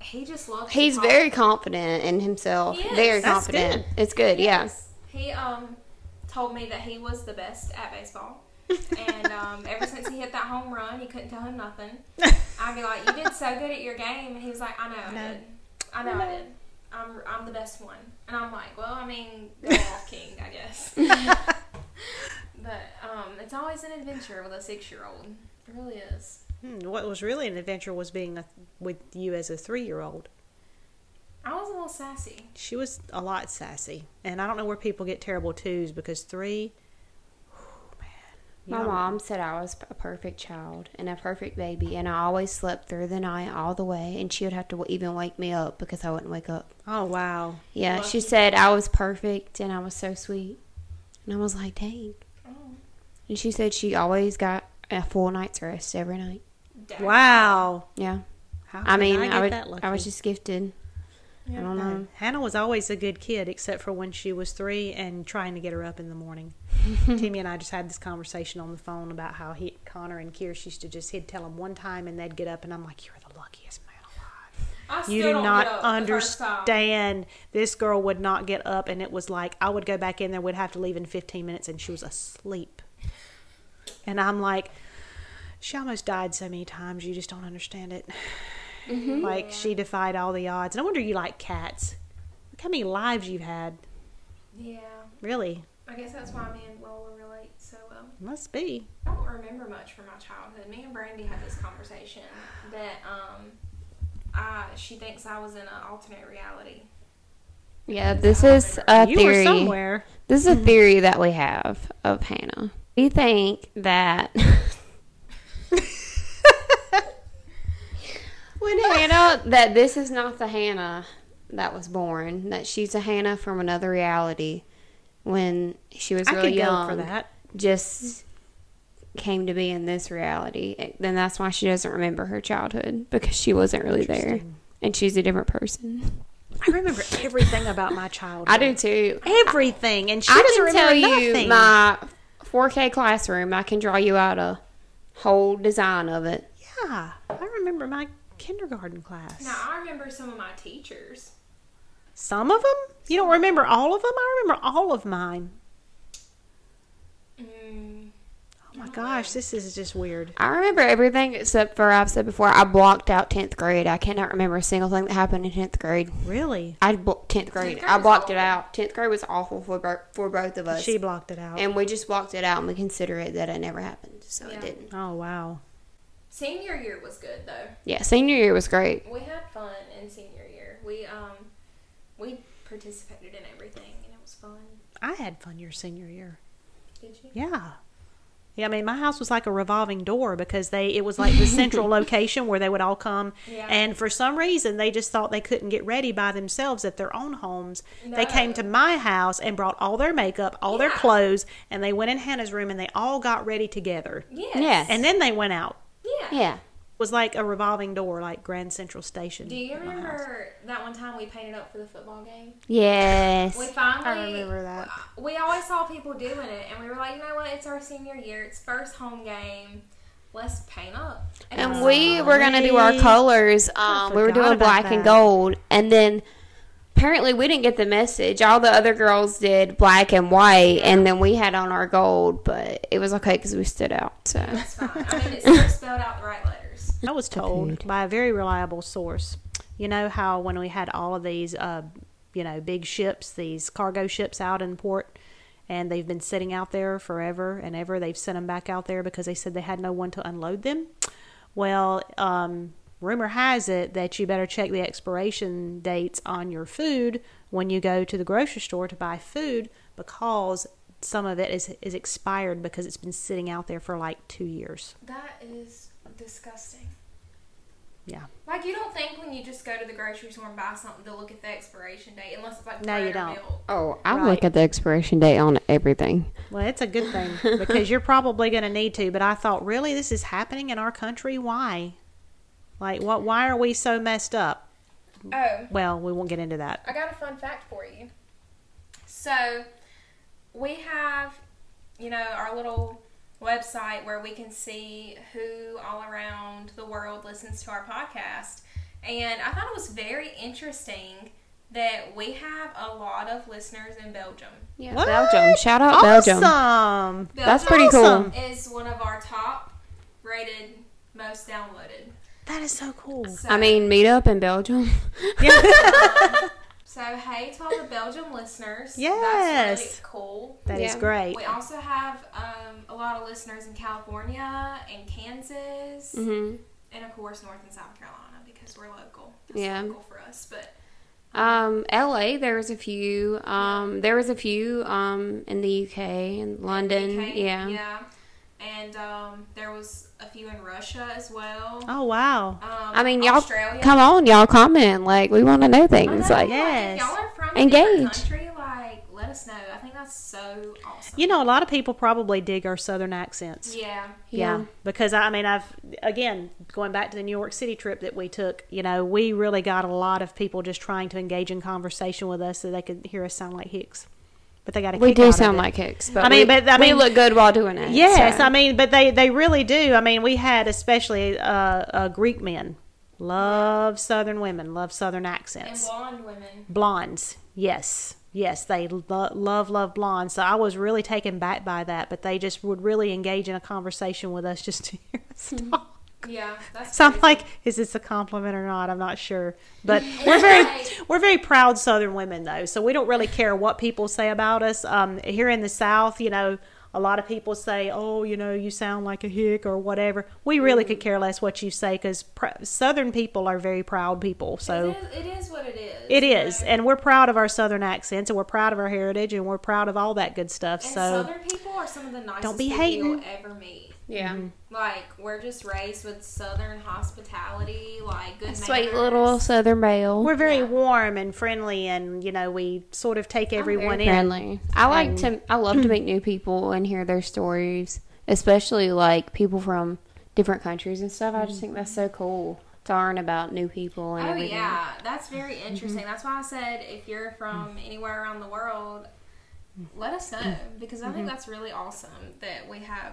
Speaker 2: he just loves.
Speaker 3: He's very confident in himself. Very
Speaker 4: That's
Speaker 3: confident.
Speaker 4: good.
Speaker 3: It's good.
Speaker 2: Yes. He um told me that he was the best at baseball. and um, ever since he hit that home run, you couldn't tell him nothing. I'd be like, "You did so good at your game," and he was like, "I know, I
Speaker 4: No.
Speaker 2: did. I know, I did. I'm, I'm the best one." And I'm like, "Well, I mean, go off, King, I guess." but um, it's always an adventure with a six-year-old. It really is.
Speaker 4: Hmm, what was really an adventure was being a, with you as a three-year-old.
Speaker 2: I was a little sassy.
Speaker 4: She was a lot sassy, and I don't know where people get terrible twos because three. man,
Speaker 3: My
Speaker 4: know-
Speaker 3: mom said I was a perfect child and a perfect baby, and I always slept through the night all the way, and she would have to even wake me up because I wouldn't wake up.
Speaker 4: Oh wow!
Speaker 3: Yeah, she said I was perfect and I was so sweet, and I was like, dang.
Speaker 2: Oh,
Speaker 3: And she said she always got a full night's rest every night.
Speaker 2: dang.
Speaker 4: Wow!
Speaker 3: Yeah,
Speaker 4: How
Speaker 3: I mean,
Speaker 4: I,
Speaker 3: I, would. I was just gifted. I don't
Speaker 4: No,
Speaker 3: know.
Speaker 4: Hannah was always a good kid, except for when she was three and trying to get her up in the morning. Timmy and I just had this conversation on the phone about how he, Connor and Kirsch used to just he'd tell them one time and they'd get up, and I'm like, "You're the luckiest man alive."
Speaker 2: I still
Speaker 4: You do
Speaker 2: don't
Speaker 4: not
Speaker 2: get up the first time.
Speaker 4: understand. This girl would not get up, and it was like I would go back in there, We'd have to leave in 15 minutes, and she was asleep. And I'm like, she almost died so many times, you just don't understand it. Like she defied all the odds. No wonder you like cats. Look how many lives you've had.
Speaker 2: Yeah.
Speaker 4: Really,
Speaker 2: I guess that's why me and Lola relate so well.
Speaker 4: must be.
Speaker 2: I don't remember much from my childhood. Me and Brandy had this conversation that um, I she thinks I was in an alternate reality.
Speaker 3: Yeah, this is a
Speaker 4: you
Speaker 3: theory.
Speaker 4: were somewhere.
Speaker 3: This is a theory that we have of Hannah. We think that when Hannah that this is not the Hannah that was born, that she's a Hannah from another reality when she was
Speaker 4: I
Speaker 3: really young.
Speaker 4: for that.
Speaker 3: Just came to be in this reality. Then that's why she doesn't remember her childhood because she wasn't really there. And she's a different person.
Speaker 4: I remember everything about my childhood.
Speaker 3: I do too.
Speaker 4: everything, and she
Speaker 3: I
Speaker 4: doesn't
Speaker 3: can tell
Speaker 4: remember
Speaker 3: you
Speaker 4: nothing.
Speaker 3: my 4K classroom. I can draw you out a whole design of it.
Speaker 4: yeah, I remember my kindergarten class.
Speaker 2: Now I remember some of my teachers.
Speaker 4: Some of them? You don't remember all of them? I remember all of mine.
Speaker 2: Mm,
Speaker 4: Oh my gosh, this is just weird.
Speaker 3: I remember everything except for I've said before. I blocked out 10th grade. I cannot remember a single thing that happened in 10th grade.
Speaker 4: Really?
Speaker 3: I blo- 10th grade.
Speaker 2: grade
Speaker 3: I
Speaker 2: was
Speaker 3: blocked it out. 10th grade was awful for for both of us.
Speaker 4: She blocked it out.
Speaker 3: and we just blocked it out and we consider it that it never happened. So
Speaker 2: Yeah.
Speaker 3: it didn't.
Speaker 4: oh wow.
Speaker 2: Senior year was good though.
Speaker 3: Yeah, senior year was great.
Speaker 2: We had fun in senior year. We um we participated in everything and it was fun.
Speaker 4: I had fun your senior year.
Speaker 2: Did you?
Speaker 4: Yeah. Yeah, I mean, my house was like a revolving door because they it was like the central location where they would all come,
Speaker 2: Yeah.
Speaker 4: and for some reason they just thought they couldn't get ready by themselves at their own homes. They came to my house and brought all their makeup, all their clothes, and they went in Hannah's room and they all got ready together,
Speaker 2: Yes.
Speaker 3: Yes.
Speaker 4: and then they went out.
Speaker 2: Yeah.
Speaker 3: Yeah.
Speaker 4: It was like a revolving door, like Grand Central Station.
Speaker 2: Do you
Speaker 4: at my house.
Speaker 2: remember that one time we painted up for the football game?
Speaker 3: Yes.
Speaker 2: We finally.
Speaker 4: I remember that.
Speaker 2: We always saw people doing it, and we were like, you know what? It's our senior year. It's first home game. Let's paint up. it
Speaker 3: And we were gonna do our colors. Um, we were
Speaker 4: forgot
Speaker 3: doing
Speaker 4: about
Speaker 3: black and
Speaker 4: that.
Speaker 3: gold, and then apparently we didn't get the message. All the other girls did black and white, and then we had on our gold. But it was okay because we stood out. So
Speaker 2: It's fine. I mean, it's still spelled out the right letters.
Speaker 4: I was told
Speaker 3: food.
Speaker 4: by a very reliable source. You know how when we had all of these, uh, you know, big ships, these cargo ships out in port, and they've been sitting out there forever and ever. They've sent them back out there because they said they had no one to unload them. Well, um, rumor has it that you better check the expiration dates on your food when you go to the grocery store to buy food because some of it is is expired because it's been sitting out there for like two years.
Speaker 2: That is disgusting.
Speaker 4: Yeah.
Speaker 2: Like you don't think when you just go to the grocery store and buy something to look at the expiration date, unless it's like
Speaker 4: No, you don't.
Speaker 2: milk.
Speaker 3: oh, I
Speaker 4: Right.
Speaker 3: look at the expiration date on everything.
Speaker 4: Well, it's a good thing because you're probably going to need to. But I thought, really, this is happening in our country? Why? Like, what? Why are we so messed up?
Speaker 2: Oh,
Speaker 4: Well, we won't get into that.
Speaker 2: I got a fun fact for you. So, we have, you know, our little website where we can see who all around the world listens to our podcast. And I thought it was very interesting that we have a lot of listeners in Belgium.
Speaker 3: Yeah,
Speaker 4: What?
Speaker 3: Belgium. Shout out Belgium.
Speaker 4: Awesome.
Speaker 3: That's
Speaker 2: Belgium
Speaker 3: pretty cool.
Speaker 2: Is one of our top rated, most downloaded.
Speaker 4: That is so cool.
Speaker 2: So,
Speaker 3: I mean, meet up in Belgium.
Speaker 2: so hey to all the Belgium listeners.
Speaker 4: Yes.
Speaker 2: That's really cool.
Speaker 4: That is
Speaker 3: Yeah.
Speaker 4: great.
Speaker 2: We also have um, a lot of listeners in California and Kansas,
Speaker 3: hmm
Speaker 2: and of course North and South Carolina because we're local. It's
Speaker 3: Yeah.
Speaker 2: local for us. But
Speaker 3: Um, LA, there was a few. Um, there was a few um in the UK and London.
Speaker 2: UK,
Speaker 3: yeah.
Speaker 2: yeah, and um, there was a few in Russia as well.
Speaker 4: Oh wow.
Speaker 2: Um,
Speaker 3: I mean, y'all
Speaker 2: Australia.
Speaker 3: come on, y'all comment. Like we want to know
Speaker 2: I know,
Speaker 3: things. Like
Speaker 4: Yes.
Speaker 2: if y'all are from a
Speaker 3: Engage.
Speaker 2: country, like let us know. I think that's so awesome.
Speaker 4: You know, a lot of people probably dig our southern accents.
Speaker 2: yeah,
Speaker 4: Yeah. Because I mean, I've, again, going back to the New York City trip that we took, you know, we really got a lot of people just trying to engage in conversation with us so they could hear us sound like Hicks. But they got a
Speaker 3: we
Speaker 4: kick
Speaker 3: do
Speaker 4: out of
Speaker 3: sound
Speaker 4: it.
Speaker 3: like Hicks, but
Speaker 4: I mean,
Speaker 3: we,
Speaker 4: but, I
Speaker 3: we
Speaker 4: mean-
Speaker 3: look good while doing it.
Speaker 4: Yes,
Speaker 3: so.
Speaker 4: I mean, but they, they really do. I mean, we had especially uh, uh, Greek men love Southern women, love Southern
Speaker 2: and
Speaker 4: accents.
Speaker 2: blonde women.
Speaker 4: Blondes, yes, yes, they lo- love love blondes. So I was really taken back by that. But they just would really engage in a conversation with us just to hear us talk.
Speaker 2: Yeah, that's.
Speaker 4: So I'm
Speaker 2: crazy.
Speaker 4: like, is this a compliment or not? I'm not sure. But we're very we're very proud Southern women though, so we don't really care what people say about us. Um, here in the South, you know, a lot of people say, "Oh, you know, you sound like a hick" or whatever. We really could care less what you say because pr- Southern people are very proud people. So.
Speaker 2: it is, it is what it is.
Speaker 4: It is,
Speaker 2: know?
Speaker 4: and we're proud of our Southern accents, and we're proud of our heritage, and we're proud of all that good stuff.
Speaker 2: And
Speaker 4: so,
Speaker 2: Southern people are some of the nicest
Speaker 4: Don't be
Speaker 2: people you'll
Speaker 4: hating.
Speaker 2: ever meet.
Speaker 3: Yeah. Mm-hmm.
Speaker 2: Like we're just raised with Southern hospitality, like good
Speaker 3: Sweet little Southern Belle.
Speaker 4: we're very
Speaker 2: Yeah.
Speaker 4: warm and friendly, and you know, we sort of take
Speaker 3: I'm
Speaker 4: everyone
Speaker 3: very
Speaker 4: in.
Speaker 3: friendly. I like
Speaker 4: And-
Speaker 3: to. I love to meet new people and hear their stories, especially like people from different countries and stuff. I just think that's so mm-hmm. cool to learn about new people and
Speaker 2: Oh
Speaker 3: everything.
Speaker 2: yeah, that's very mm-hmm. interesting. That's why I said if you're from anywhere around the world, let us know because I think that's really awesome that we have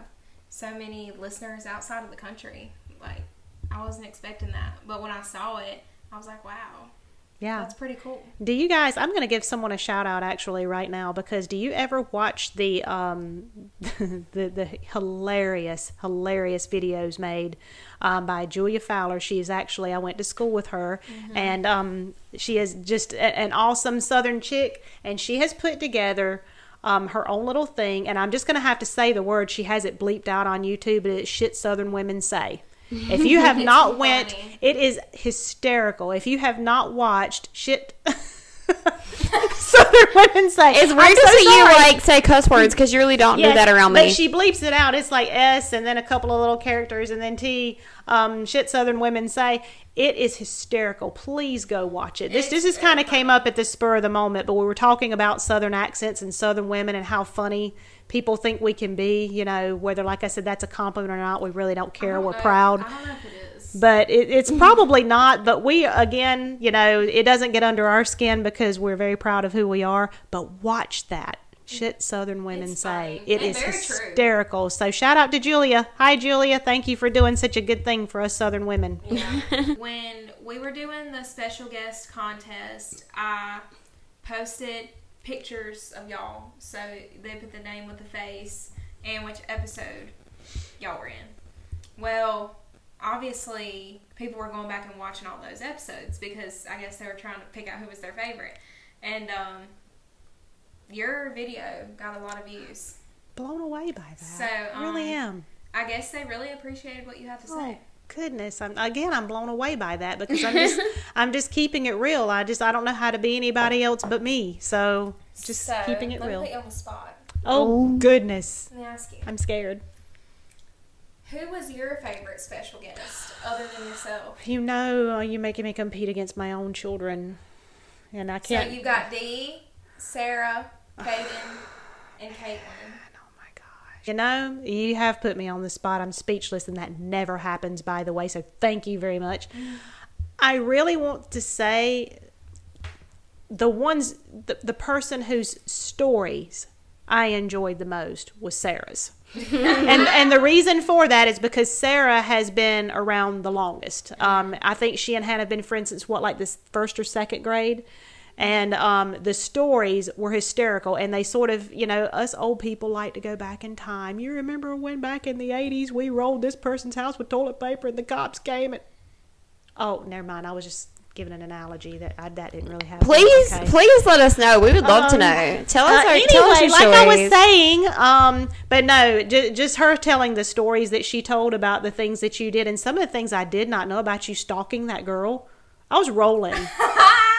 Speaker 2: so many listeners outside of the country. Like I wasn't expecting that, but when I saw it, I was like, wow,
Speaker 4: Yeah.
Speaker 2: that's pretty cool.
Speaker 4: Do you guys? I'm going to give someone a shout out actually right now because do you ever watch the um the the hilarious hilarious videos made um, by Julia Fowler? She is actually I went to school with her and um she is just a, an awesome Southern chick and she has put together. Um, her own little thing, and I'm just gonna have to say the word. She has it bleeped out on YouTube, but it's shit Southern women say. If you have not went,
Speaker 2: funny.
Speaker 4: it is hysterical. If you have not watched shit Southern women say,
Speaker 3: It's
Speaker 4: I'm so
Speaker 3: to see you like say cuss words because you really don't do that around me.
Speaker 4: but she bleeps it out. It's like S and then a couple of little characters and then T. Um, shit Southern women say. It is hysterical. Please go watch it. This
Speaker 2: It's
Speaker 4: this just
Speaker 2: very
Speaker 4: kind of came up at the spur of the moment, but we were talking about Southern accents and Southern women and how funny people think we can be. You know, whether like I said that's a compliment or not, we really don't care.
Speaker 2: don't
Speaker 4: We're
Speaker 2: know-
Speaker 4: proud
Speaker 2: I don't know if it is.
Speaker 4: but it, it's probably not. But we, again, you know, it doesn't get under our skin because we're very proud of who we are. But watch that shit Southern women say. It
Speaker 2: and
Speaker 4: is
Speaker 2: very true.
Speaker 4: hysterical. So shout out to Julia. Hi, Julia. Thank you for doing such a good thing for us Southern women.
Speaker 2: Yeah. when we were doing the special guest contest, I posted pictures of y'all. So they put the name with the face and which episode y'all were in. Well, obviously, people were going back and watching all those episodes because I guess they were trying to pick out who was their favorite. And um, your video got a lot of views.
Speaker 4: Blown away by that.
Speaker 2: So,
Speaker 4: I really
Speaker 2: um,
Speaker 4: am.
Speaker 2: I guess they really appreciated what you had to
Speaker 4: Oh
Speaker 2: say.
Speaker 4: Goodness! I'm again. I'm blown away by that because I'm just I'm just keeping it real. I just I don't know how to be anybody else but me. So just
Speaker 2: So,
Speaker 4: keeping it real.
Speaker 2: on the spot.
Speaker 4: Oh
Speaker 3: Oh.
Speaker 4: goodness!
Speaker 2: Let me ask you.
Speaker 4: I'm scared.
Speaker 2: Who was your favorite special guest other than yourself?
Speaker 4: You know, uh, you're making me compete against my own children, and I can't.
Speaker 2: So you got Dee, Sarah, Kaden, and Caitlin.
Speaker 4: You know, you have put me on the spot. I'm speechless, and that never happens, by the way. So thank you very much. I really want to say the ones, the, the person whose stories I enjoyed the most was Sarah's. and and the reason for that is because Sarah has been around the longest. Um, I think she and Hannah have been friends since what, like this first or second grade. And um, the stories were hysterical, and they sort of, you know, us old people like to go back in time. You remember when back in the '80s we rolled this person's house with toilet paper, and the cops came and oh, never mind. I was just giving an analogy that I, that didn't really happen.
Speaker 3: Please,
Speaker 4: Okay.
Speaker 3: please let us know. We would love to
Speaker 4: Um,
Speaker 3: know. Tell us
Speaker 4: Uh,
Speaker 3: our
Speaker 4: anyway,
Speaker 3: tell us
Speaker 4: like I was saying, um, but no, j- just her telling the stories that she told about the things that you did, and some of the things I did not know about you stalking that girl. I was rolling.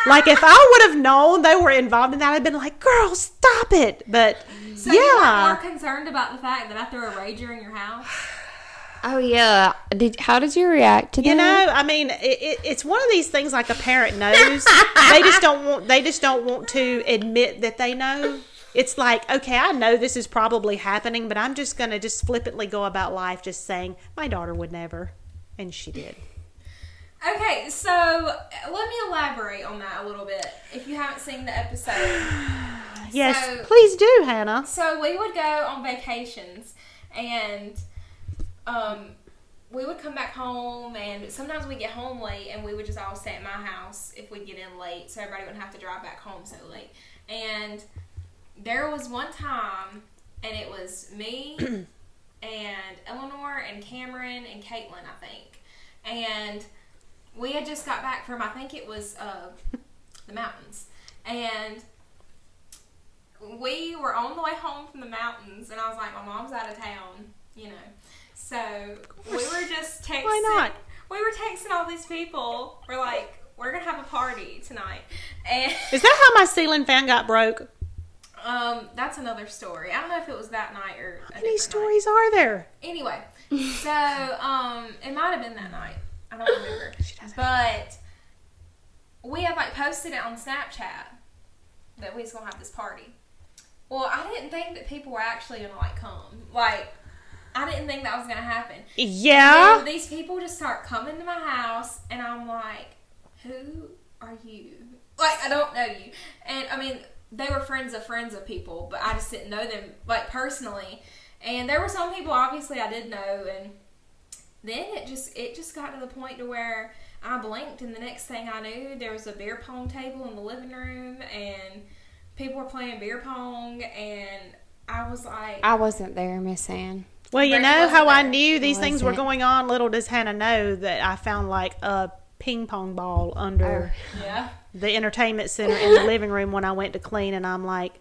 Speaker 4: like if I would have known they were involved in that, I'd been like, "Girl, stop it!" But
Speaker 2: So you were
Speaker 4: yeah,
Speaker 2: more concerned about the fact that I threw a rager in your house?
Speaker 3: Oh yeah. Did how did you react to that?
Speaker 4: you know, I mean, it, it, it's one of these things like a parent knows. they just don't want. They just don't want to admit that they know. It's like, okay, I know this is probably happening, but I'm just gonna just flippantly go about life, just saying my daughter would never, and she did.
Speaker 2: Okay, so uh, let me elaborate on that a little bit. If you haven't seen the episode,
Speaker 4: Yes,
Speaker 2: So-
Speaker 4: please do, Hannah.
Speaker 2: so we would go on vacations, and um, we would come back home, and sometimes we get home late, and we would just all stay at my house if we get in late, so everybody wouldn't have to drive back home so late. And there was one time, and it was me and Eleanor and Cameron and Caitlin, I think, and we had just got back from I think it was uh, the mountains, and we were on the way home from the mountains, and I was like, my mom's out of town, you know. So we were just texting.
Speaker 4: Why not?
Speaker 2: We were texting all these people. We're like, we're gonna have a party tonight, and
Speaker 4: Is that how my ceiling fan got broke?
Speaker 2: um, that's another story. I don't know if it was that night or
Speaker 4: How many
Speaker 2: different night.
Speaker 4: stories are there?
Speaker 2: Anyway, so um, it might have been that night. I don't remember. but we have like posted it on Snapchat that we was gonna have this party. Well, I didn't think that people were actually gonna like come. Like, I didn't think that was gonna happen.
Speaker 4: Yeah.
Speaker 2: And these people just start coming to my house, and I'm like, who are you? Like, I don't know you. And I mean, they were friends of friends of people, but I just didn't know them, like, personally. And there were some people, obviously, I did know, and then it just it just got to the point to where I blinked, and the next thing I knew, there was a beer pong table in the living room, and people were playing beer pong, and I was like,
Speaker 3: I wasn't there, Miss Ann.
Speaker 4: Well, you know
Speaker 2: wasn't
Speaker 4: how I knew these
Speaker 3: I
Speaker 4: things were going on. Little does Hannah know that I found like a ping pong ball under oh,
Speaker 2: yeah.
Speaker 4: the entertainment center in the living room when I went to clean, and I'm like,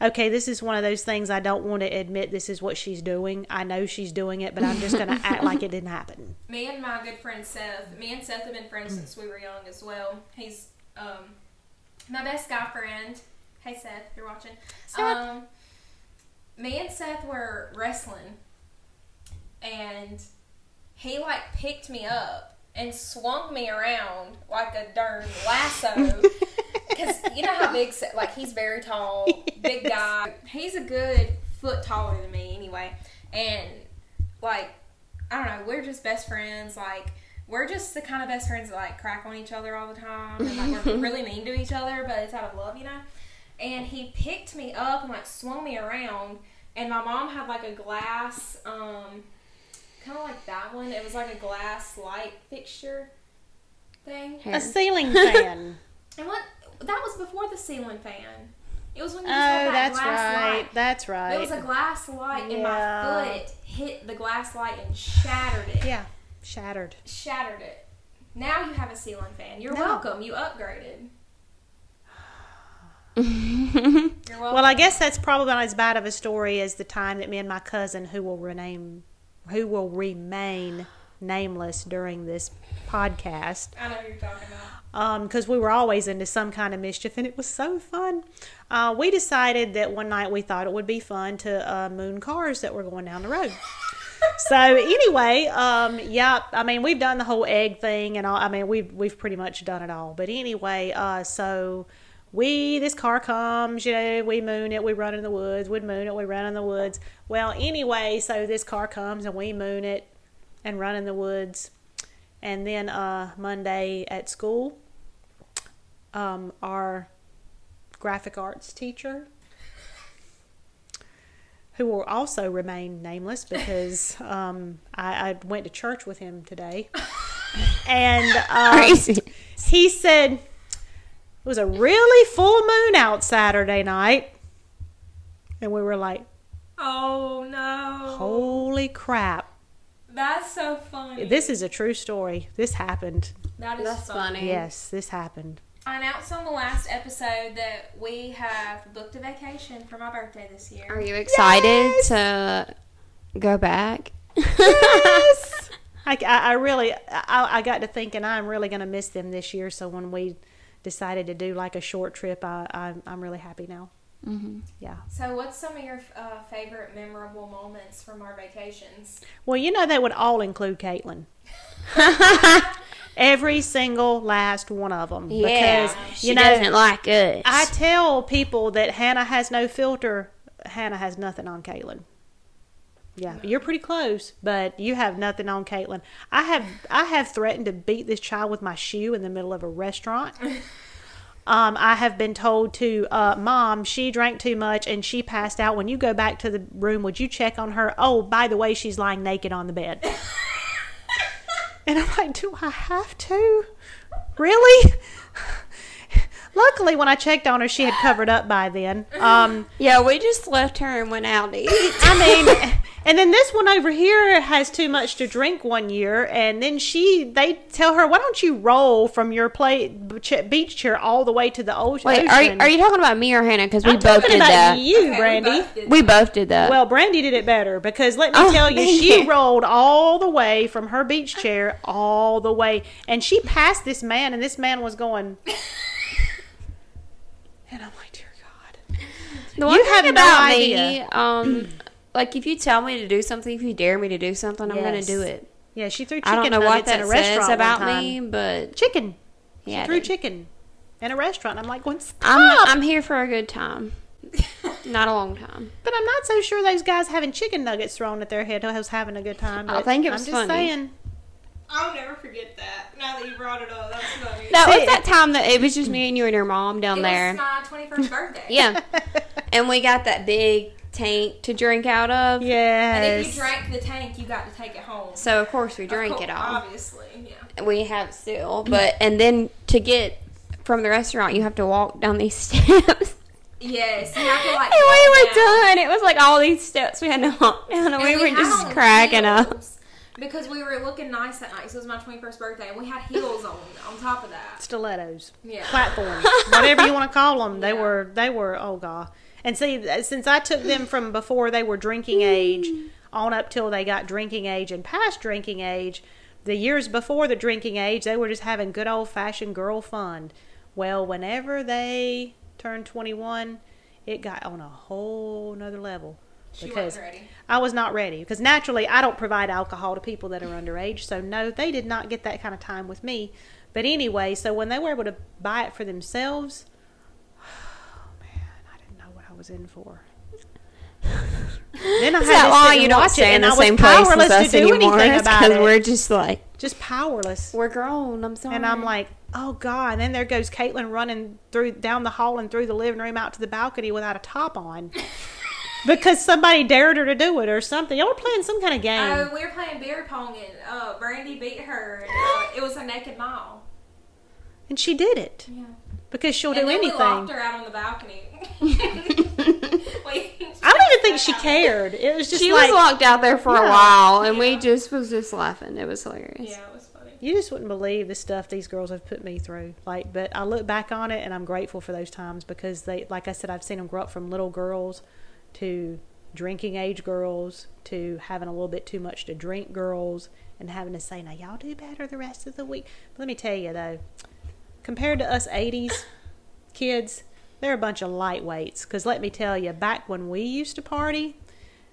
Speaker 4: okay, this is one of those things I don't want to admit. This is what she's doing. I know she's doing it, but I'm just going to act like it didn't happen.
Speaker 2: me and my good friend Seth, me and Seth have been friends since we were young as well. He's um, my best guy friend. Hey Seth, if you're watching.
Speaker 4: Seth.
Speaker 2: Um, me and Seth were wrestling, and he like picked me up and swung me around like a darn lasso. Because you know how big, like he's very tall, big guy. He's a good foot taller than me anyway, and like I don't know, we're just best friends. Like we're just the kind of best friends that like crack on each other all the time, and like we're really mean to each other, but it's out of love, you know. And he picked me up and like swung me around, and my mom had like a glass, um, kind of like that one. It was like a glass light fixture thing.
Speaker 4: A ceiling fan.
Speaker 2: And what that was before the ceiling fan. It was when you
Speaker 4: oh,
Speaker 2: had that
Speaker 4: that's
Speaker 2: glass
Speaker 4: right.
Speaker 2: light.
Speaker 4: That's right.
Speaker 2: There was a glass light, and my foot hit the glass light and shattered it.
Speaker 4: yeah, shattered.
Speaker 2: Shattered it. Now you have a ceiling fan. You're
Speaker 4: No.
Speaker 2: welcome. You upgraded.
Speaker 4: Well, I guess that's probably not as bad of a story as the time that me and my cousin, who will rename, who will remain nameless during this podcast,
Speaker 2: I know who you're talking about.
Speaker 4: because we were always into some kind of mischief, and it was so fun. Uh, we decided that one night we thought it would be fun to uh, moon cars that were going down the road. so anyway, um, yeah, I mean we've done the whole egg thing and all. I mean we've we've pretty much done it all. But anyway, uh, so we this car comes, you know, we moon it, we run in the woods, we moon it, we run in the woods. Well, anyway, so this car comes and we moon it and run in the woods, and then uh, Monday at school, um, our graphic arts teacher who will also remain nameless because um, I, I went to church with him today. And um, he said it was a really full moon out Saturday night. And we were like,
Speaker 2: Oh no.
Speaker 4: holy crap.
Speaker 2: That's so funny.
Speaker 4: This is a true story. This happened.
Speaker 2: that is
Speaker 3: That's
Speaker 2: funny.
Speaker 3: funny.
Speaker 4: Yes, this happened.
Speaker 2: I announced on the last episode that we have booked a vacation for my birthday this year.
Speaker 3: Are you excited to go back?
Speaker 4: Yes. I, I, I really, I, I got to thinking I'm really going to miss them this year. So when we decided to do like a short trip, I, I I'm really happy now.
Speaker 3: Mm-hmm.
Speaker 4: Yeah.
Speaker 2: So, what's some of your uh, favorite memorable moments from our vacations?
Speaker 4: Well, you know they would all include Caitlin. Every single last one of them.
Speaker 3: Yeah,
Speaker 4: Because
Speaker 3: she
Speaker 4: you know
Speaker 3: doesn't like us.
Speaker 4: I tell people that Hannah has no filter. Hannah has nothing on Caitlin. Yeah, you're pretty close, but you have nothing on Caitlin. I have I have threatened to beat this child with my shoe in the middle of a restaurant. Um, I have been told to, uh, Mom, she drank too much and she passed out. When you go back to the room, would you check on her? Oh, by the way, she's lying naked on the bed. and I'm like, Do I have to? Really? Luckily, when I checked on her, she had covered up by then. Um,
Speaker 3: yeah, we just left her and went out to eat.
Speaker 4: I mean, and then this one over here has too much to drink one year, and then she they tell her, "Why don't you roll from your play beach chair all the way to the ocean?"
Speaker 3: Wait, are you, are you talking about me or Hannah? Because we
Speaker 4: I'm
Speaker 3: both did
Speaker 4: about
Speaker 3: that.
Speaker 4: you,
Speaker 2: Okay,
Speaker 4: Brandy.
Speaker 2: We both did
Speaker 3: We both did that.
Speaker 4: Well, Brandy did it better because let me
Speaker 3: Oh,
Speaker 4: tell you,
Speaker 3: thank
Speaker 4: she
Speaker 3: you.
Speaker 4: rolled all the way from her beach chair all the way, and she passed this man, and this man was going. And I'm like, dear God.
Speaker 3: The one
Speaker 4: you
Speaker 3: thing
Speaker 4: have no
Speaker 3: about
Speaker 4: idea.
Speaker 3: me, um, like if you tell me to do something, if you dare me to do something, I'm gonna do it.
Speaker 4: Yeah, she threw chicken
Speaker 3: I don't know what
Speaker 4: nuggets in
Speaker 3: that
Speaker 4: a restaurant
Speaker 3: about me, but
Speaker 4: Chicken. She
Speaker 3: yeah,
Speaker 4: threw chicken in a restaurant. I'm like, going.
Speaker 3: I'm I'm here for a good time, not a long time.
Speaker 4: But I'm not so sure those guys having chicken nuggets thrown at their head was having a good time.
Speaker 3: I think it
Speaker 4: I'm
Speaker 3: was
Speaker 4: just
Speaker 3: funny.
Speaker 4: saying.
Speaker 2: I'll never forget that. Now that you brought it up, that's funny.
Speaker 3: That
Speaker 4: See-
Speaker 3: was that time that it was just me and you and your mom down
Speaker 2: it
Speaker 3: there.
Speaker 2: was my 21st birthday.
Speaker 3: Yeah, and we got that big tank to drink out of. Yeah.
Speaker 2: And if
Speaker 4: yes.
Speaker 2: you drank the tank, you got to take it home.
Speaker 3: So of course we drank
Speaker 2: course,
Speaker 3: it all.
Speaker 2: Obviously, yeah.
Speaker 3: We have still, but and then to get from the restaurant, you have to walk down these steps.
Speaker 2: Yes, you have to like.
Speaker 3: And we were
Speaker 2: down.
Speaker 3: done. It was like all these steps we had to walk down, and,
Speaker 2: And
Speaker 3: we, were just
Speaker 2: on
Speaker 3: cracking up.
Speaker 2: Because we were looking nice that night. So it was my 21st birthday, and we had heels on on top of that.
Speaker 4: Stilettos.
Speaker 2: Yeah.
Speaker 4: Platforms. Whatever you want to call them. They
Speaker 2: Yeah.
Speaker 4: were, they were, oh God. And see, uh, since I took them from before they were drinking age on up till they got drinking age and past drinking age, the years before the drinking age, they were just having good old fashioned girl fun. Well, whenever they turned 21, it got on a whole nother level.
Speaker 2: She
Speaker 4: because
Speaker 2: wasn't ready.
Speaker 4: I was not ready because naturally I don't provide alcohol to people that are underage. So no, they did not get that kind of time with me. But anyway, so when they were able to buy it for themselves, oh man, I didn't know what I was in for. then I
Speaker 3: Is
Speaker 4: had
Speaker 3: that
Speaker 4: to
Speaker 3: why
Speaker 4: sit
Speaker 3: you
Speaker 4: and
Speaker 3: don't
Speaker 4: watch it,
Speaker 3: stay in the same place with
Speaker 4: powerless
Speaker 3: us
Speaker 4: to do
Speaker 3: anymore? Because we're just like
Speaker 4: just powerless.
Speaker 3: we're grown. I'm sorry.
Speaker 4: And I'm like, oh God. And then there goes Caitlin running through down the hall and through the living room out to the balcony without a top on. because somebody dared her to do it or something. Y'all were playing some kind of game.
Speaker 2: Oh, we were playing beer pong, and uh, Brandy beat her. And, uh, it was a naked mile.
Speaker 4: and she did it.
Speaker 2: Yeah.
Speaker 4: Because she'll
Speaker 2: and
Speaker 4: do
Speaker 2: then
Speaker 4: anything.
Speaker 2: we locked her out on the balcony. We-
Speaker 4: I don't even think she cared. It was just
Speaker 3: she
Speaker 4: like
Speaker 3: was locked out there for a while, and we just was just laughing. It was hilarious.
Speaker 2: Yeah, it was funny.
Speaker 4: you just wouldn't believe the stuff these girls have put me through. Like, but I look back on it and I'm grateful for those times because they, like I said, I've seen them grow up from little girls to drinking age girls to having a little bit too much to drink girls and having to say, now y'all do better the rest of the week. But let me tell you though, compared to us 80s kids, they're a bunch of lightweights. Because let me tell you, back when we used to party,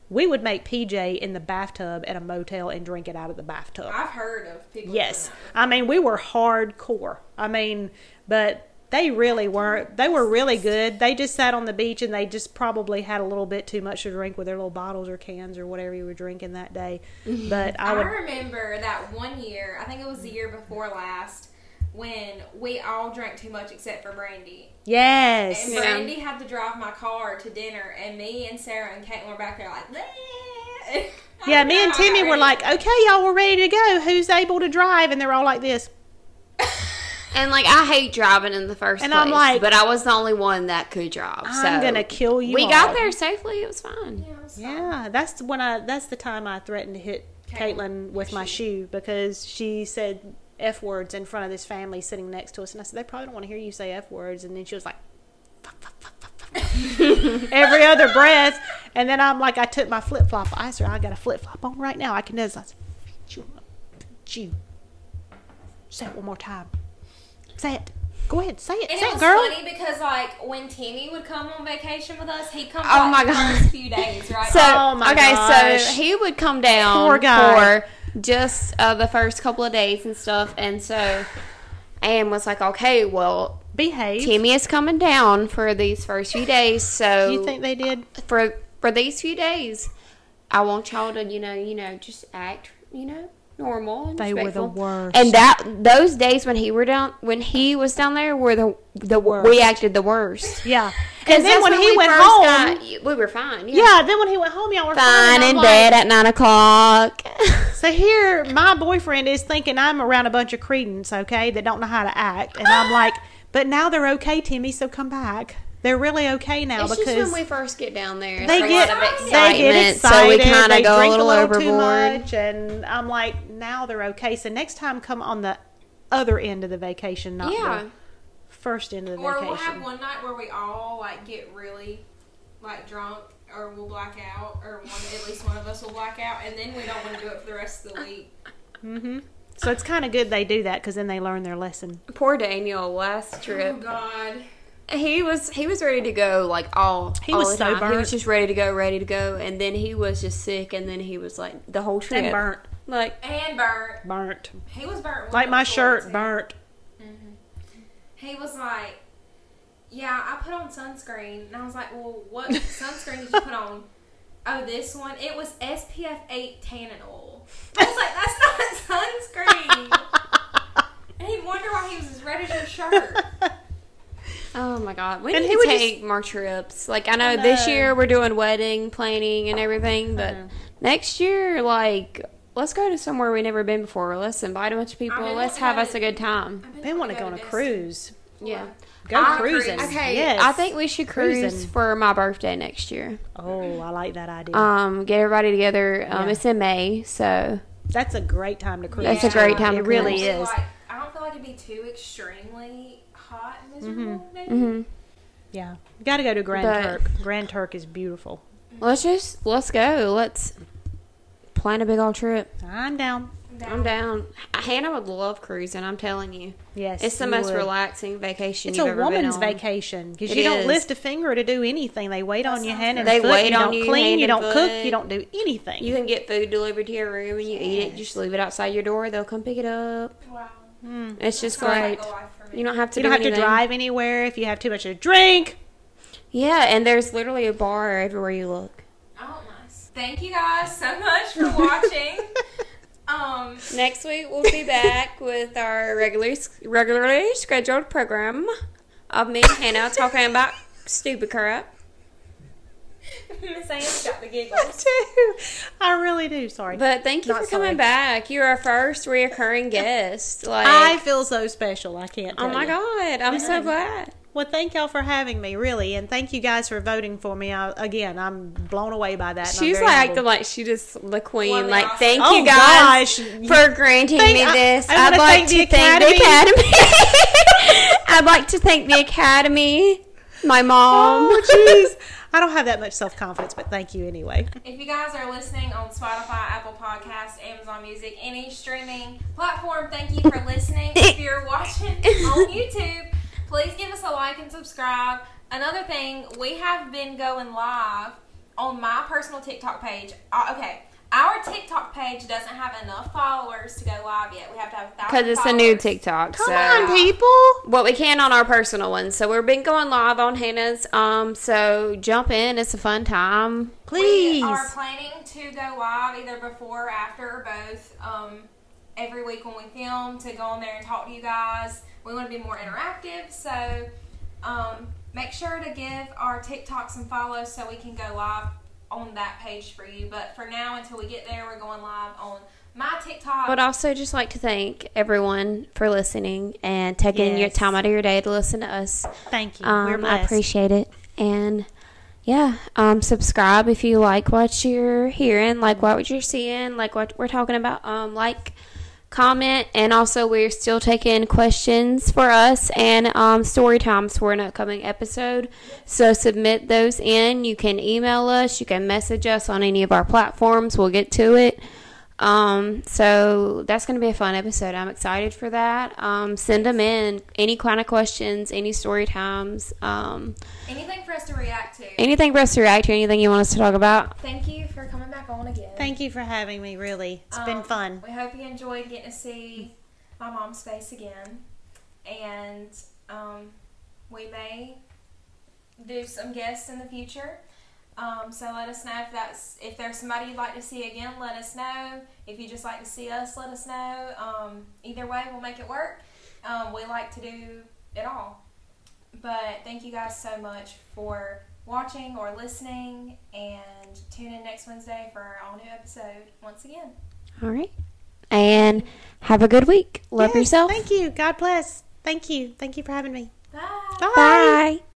Speaker 4: we would make PJ in the bathtub at a motel and drink it out of the bathtub.
Speaker 2: I've heard of people.
Speaker 4: Yes. I mean, we were hardcore. I mean, but they really weren't. They were really good. They just sat on the beach and they just probably had a little bit too much to drink with their little bottles or cans or whatever you were drinking that day. But
Speaker 2: I
Speaker 4: I
Speaker 2: remember that one year. I think it was the year before last. when we all drank too much except for Brandy.
Speaker 4: Yes.
Speaker 2: And
Speaker 3: Yeah.
Speaker 2: Brandy had to drive my car to dinner, and me and Sarah and Caitlin were back there like, "Bleh."
Speaker 4: Yeah, me and Timmy were like, okay, y'all, we're ready to go. Who's able to drive? And they're all like this.
Speaker 3: And like I hate driving in the first
Speaker 4: And
Speaker 3: place,
Speaker 4: I'm like-
Speaker 3: but I was the only one that could drive.
Speaker 4: I'm
Speaker 3: so
Speaker 4: gonna kill you.
Speaker 3: We
Speaker 4: all.
Speaker 3: got there safely. It was fine.
Speaker 2: Yeah, it was fun.
Speaker 4: Yeah, that's when I. That's the time I threatened to hit
Speaker 2: Caitlin.
Speaker 4: Caitlin with my shoe because she said f words in front of this family sitting next to us, and I said they probably don't want to hear you say f words, and then she was like. Every other breath, and then I'm like, I took my flip flop. I said, I got a flip flop on right now. I can do this. I said, "Chew, chew." Say it one more time. Say it. Go ahead. Say it.
Speaker 2: And
Speaker 4: say
Speaker 2: it
Speaker 4: it,
Speaker 2: was
Speaker 4: girl.
Speaker 2: funny because like when Timmy would come on vacation with us, he'd come
Speaker 3: Oh
Speaker 2: like
Speaker 3: my
Speaker 2: the
Speaker 3: God.
Speaker 2: first few days, right?
Speaker 3: So
Speaker 4: Oh my
Speaker 3: okay,
Speaker 4: gosh.
Speaker 3: so he would come down
Speaker 4: Poor guy.
Speaker 3: for just uh, the first couple of days and stuff, and so Ann was like, "Okay, well,
Speaker 4: Behave.
Speaker 3: Timmy is coming down for these first few days, so
Speaker 4: you think they did?
Speaker 3: for for these few days, I want y'all to, you know, you know, just act, you know, normal. And
Speaker 4: They were the
Speaker 3: respectful.
Speaker 4: worst.
Speaker 3: And that those days when he were down, when he was down there, were the the
Speaker 4: Worst.
Speaker 3: we acted the worst.
Speaker 4: Yeah. And then
Speaker 3: that's
Speaker 4: when he
Speaker 3: we
Speaker 4: went home,
Speaker 3: got- we were fine.
Speaker 4: yeah. Then when he went home, y'all were fine.
Speaker 3: fine
Speaker 4: and I'm
Speaker 3: in
Speaker 4: like-
Speaker 3: bed at nine o'clock.
Speaker 4: So here, my boyfriend is thinking I'm around a bunch of credence, okay, that don't know how to act, and I'm like, but now they're okay, Timmy. So come back. They're really okay now
Speaker 3: it's
Speaker 4: because
Speaker 3: just when we first get down there,
Speaker 4: they
Speaker 3: it's
Speaker 4: get
Speaker 3: a lot of
Speaker 4: they
Speaker 3: excitement,
Speaker 4: get
Speaker 3: so
Speaker 4: excited.
Speaker 3: we kind
Speaker 4: they
Speaker 3: of go a
Speaker 4: drink
Speaker 3: little,
Speaker 4: too
Speaker 3: overboard.
Speaker 4: much, and I'm like, now they're okay. So next time, come on the other end of the vacation, not
Speaker 3: Yeah.
Speaker 4: the first end of the
Speaker 2: Or
Speaker 4: vacation.
Speaker 2: we'll have one night where we all like get really like drunk, or we'll black out, or one at least one of us will black out, and then we don't want to do it for the rest of the week.
Speaker 4: Mm-hmm. So it's kind of good they do that because then they learn their lesson.
Speaker 3: Poor Daniel, last trip.
Speaker 2: Oh
Speaker 3: trip.
Speaker 2: God.
Speaker 3: He was he was ready to go like all.
Speaker 4: He
Speaker 3: all
Speaker 4: was
Speaker 3: the
Speaker 4: so
Speaker 3: time. He was just ready to go, ready to go, and then he was just sick, and then he was like the whole trip
Speaker 4: And burnt,
Speaker 3: Like
Speaker 2: And burnt.
Speaker 4: burnt,
Speaker 2: He was burnt.
Speaker 4: like my
Speaker 2: before,
Speaker 4: shirt
Speaker 2: too.
Speaker 4: burnt. Mm-hmm.
Speaker 2: He was like, "Yeah, I put on sunscreen," and I was like, "Well, what sunscreen did you put on?" Oh, this one. It was SPF 8 tannin oil. I was like, "That's not sunscreen." and he'd wonder why he was as red as your shirt.
Speaker 3: Oh my god, we
Speaker 4: And
Speaker 3: need
Speaker 4: he
Speaker 3: to
Speaker 4: would
Speaker 3: take more trips. Like I know,
Speaker 4: I
Speaker 3: this year we're doing wedding planning and everything, but next year, like let's go to somewhere we've never been before. Let's invite a bunch of people.
Speaker 2: been
Speaker 3: Let's have us a good time.
Speaker 4: They want to go on a
Speaker 2: Destin.
Speaker 4: cruise.
Speaker 3: Yeah.
Speaker 4: Go
Speaker 2: I-
Speaker 4: cruising.
Speaker 3: Okay,
Speaker 4: Yes.
Speaker 3: I think we should cruise
Speaker 4: Cruising.
Speaker 3: for my birthday next year.
Speaker 4: Oh, I like that idea.
Speaker 3: Um, get everybody together. Um,
Speaker 4: Yeah.
Speaker 3: it's in May, so
Speaker 4: That's a great time to cruise.
Speaker 3: That's a great time
Speaker 4: It
Speaker 3: to
Speaker 4: really
Speaker 3: cruise.
Speaker 4: is.
Speaker 2: Like, I don't feel like it'd be too extremely hot and miserable. maybe.
Speaker 3: hmm
Speaker 4: Yeah, you got to go to Grand
Speaker 3: But-
Speaker 4: Turk. Grand Turk is beautiful.
Speaker 3: let's just let's go. Let's plan a big old trip.
Speaker 4: I'm down.
Speaker 3: I'm down. Hannah would love cruising. I'm telling you,
Speaker 4: Yes,
Speaker 3: it's the most
Speaker 4: would.
Speaker 3: relaxing vacation
Speaker 4: It's
Speaker 3: you've
Speaker 4: a
Speaker 3: ever
Speaker 4: woman's
Speaker 3: been on.
Speaker 4: vacation because
Speaker 3: It
Speaker 4: you don't lift a finger to do anything. They wait on you
Speaker 2: sounds
Speaker 4: hand and.
Speaker 3: They
Speaker 4: foot.
Speaker 3: wait
Speaker 4: you
Speaker 3: on
Speaker 4: don't
Speaker 3: you,
Speaker 4: clean.
Speaker 3: hand
Speaker 4: You don't cook.
Speaker 3: foot.
Speaker 4: You don't do anything.
Speaker 3: You can get food delivered to your room and you eat it. Just leave it outside your door. They'll come pick it up.
Speaker 2: Wow.
Speaker 4: Mm.
Speaker 3: It's just
Speaker 2: Sounds
Speaker 3: great.
Speaker 2: Like a life for me.
Speaker 3: You don't have to.
Speaker 4: You don't
Speaker 3: do
Speaker 4: have to drive anywhere if you have too much to drink.
Speaker 3: Yeah, and there's literally a bar everywhere you look.
Speaker 2: Oh, nice. Thank you guys so much for watching. um,
Speaker 3: Next week we'll be back with our regularly regularly scheduled program of me and Hannah talking about stupid crap.
Speaker 2: Miss Ann's got the giggles.
Speaker 4: too. I really do. Sorry.
Speaker 3: But thank you
Speaker 4: Not
Speaker 3: for coming
Speaker 4: sorry.
Speaker 3: back. You're our first reoccurring guest. Like,
Speaker 4: I feel so special. I can't.
Speaker 3: oh my
Speaker 4: you.
Speaker 3: god, I'm so glad.
Speaker 4: Well, thank y'all for having me, really, and thank you guys for voting for me. I, again, I'm blown away by that.
Speaker 3: She's like
Speaker 4: humbled.
Speaker 3: acting like she just the queen.
Speaker 2: Well,
Speaker 3: like,
Speaker 2: awesome.
Speaker 3: thank
Speaker 4: Oh,
Speaker 3: you guys
Speaker 4: gosh.
Speaker 3: for granting
Speaker 4: Thank-
Speaker 3: me
Speaker 4: I-
Speaker 3: this.
Speaker 4: I
Speaker 3: would like
Speaker 4: thank
Speaker 3: to
Speaker 4: the
Speaker 3: thank the academy. I'd like to thank the academy, my mom.
Speaker 4: Oh, jeez. I don't have that much self confidence, but thank you anyway.
Speaker 2: If you guys are listening on Spotify, Apple Podcasts, Amazon Music, any streaming platform, thank you for listening. if you're watching on YouTube, please give us a like and subscribe. Another thing, we have been going live on my personal TikTok page. Uh, okay, our TikTok page doesn't have enough followers to go live yet. We have to have
Speaker 3: Because it's a new
Speaker 2: followers.
Speaker 3: TikTok.
Speaker 4: Come
Speaker 3: so.
Speaker 4: on, people.
Speaker 3: Well, we can on our personal ones. So we've been going live on Hannah's. Um, so jump in. It's a fun time.
Speaker 4: Please.
Speaker 2: We are planning to go live either before or after or both. Um, every week when we film to go on there and talk to you guys. We want to be more interactive, so um, make sure to give our TikTok some follows so we can go live on that page for you. But for now, until we get there, we're going live on my TikTok.
Speaker 3: Would also just like to thank everyone for listening and taking your time out of your day to listen to us.
Speaker 4: Thank you. We're
Speaker 3: Um,
Speaker 4: blessed.
Speaker 3: I appreciate it. And yeah, um, subscribe if you like what you're hearing, like what you're seeing, like what we're talking about. Um, like, comment, and also we're still taking questions for us and um, story times for an upcoming episode. So submit those in. You can email us, you can message us on any of our platforms. We'll get to it. Um, so that's going to be a fun episode. I'm excited for that. Um, send them in. Any kind of questions, any story times, um,
Speaker 2: Anything for us to react to.
Speaker 3: anything for us to react to, anything you want us to talk about.
Speaker 2: Thank you for coming back on again.
Speaker 4: Thank you for having me. Really, it's been
Speaker 2: Um,
Speaker 4: fun.
Speaker 2: We hope you enjoyed getting to see my mom's face again, and um, we may do some guests in the future. Um, so let us know if that's if there's somebody you'd like to see again. Let us know. If you just like to see us, let us know. Um, either way, we'll make it work. Um, we like to do it all. But thank you guys so much for watching or listening, and tune in next Wednesday for our all new episode once again.
Speaker 3: All right. And have a good week. Love
Speaker 4: Yes,
Speaker 3: yourself.
Speaker 4: Thank you. God bless. Thank you. Thank you for having me.
Speaker 2: Bye.
Speaker 4: Bye.
Speaker 3: Bye.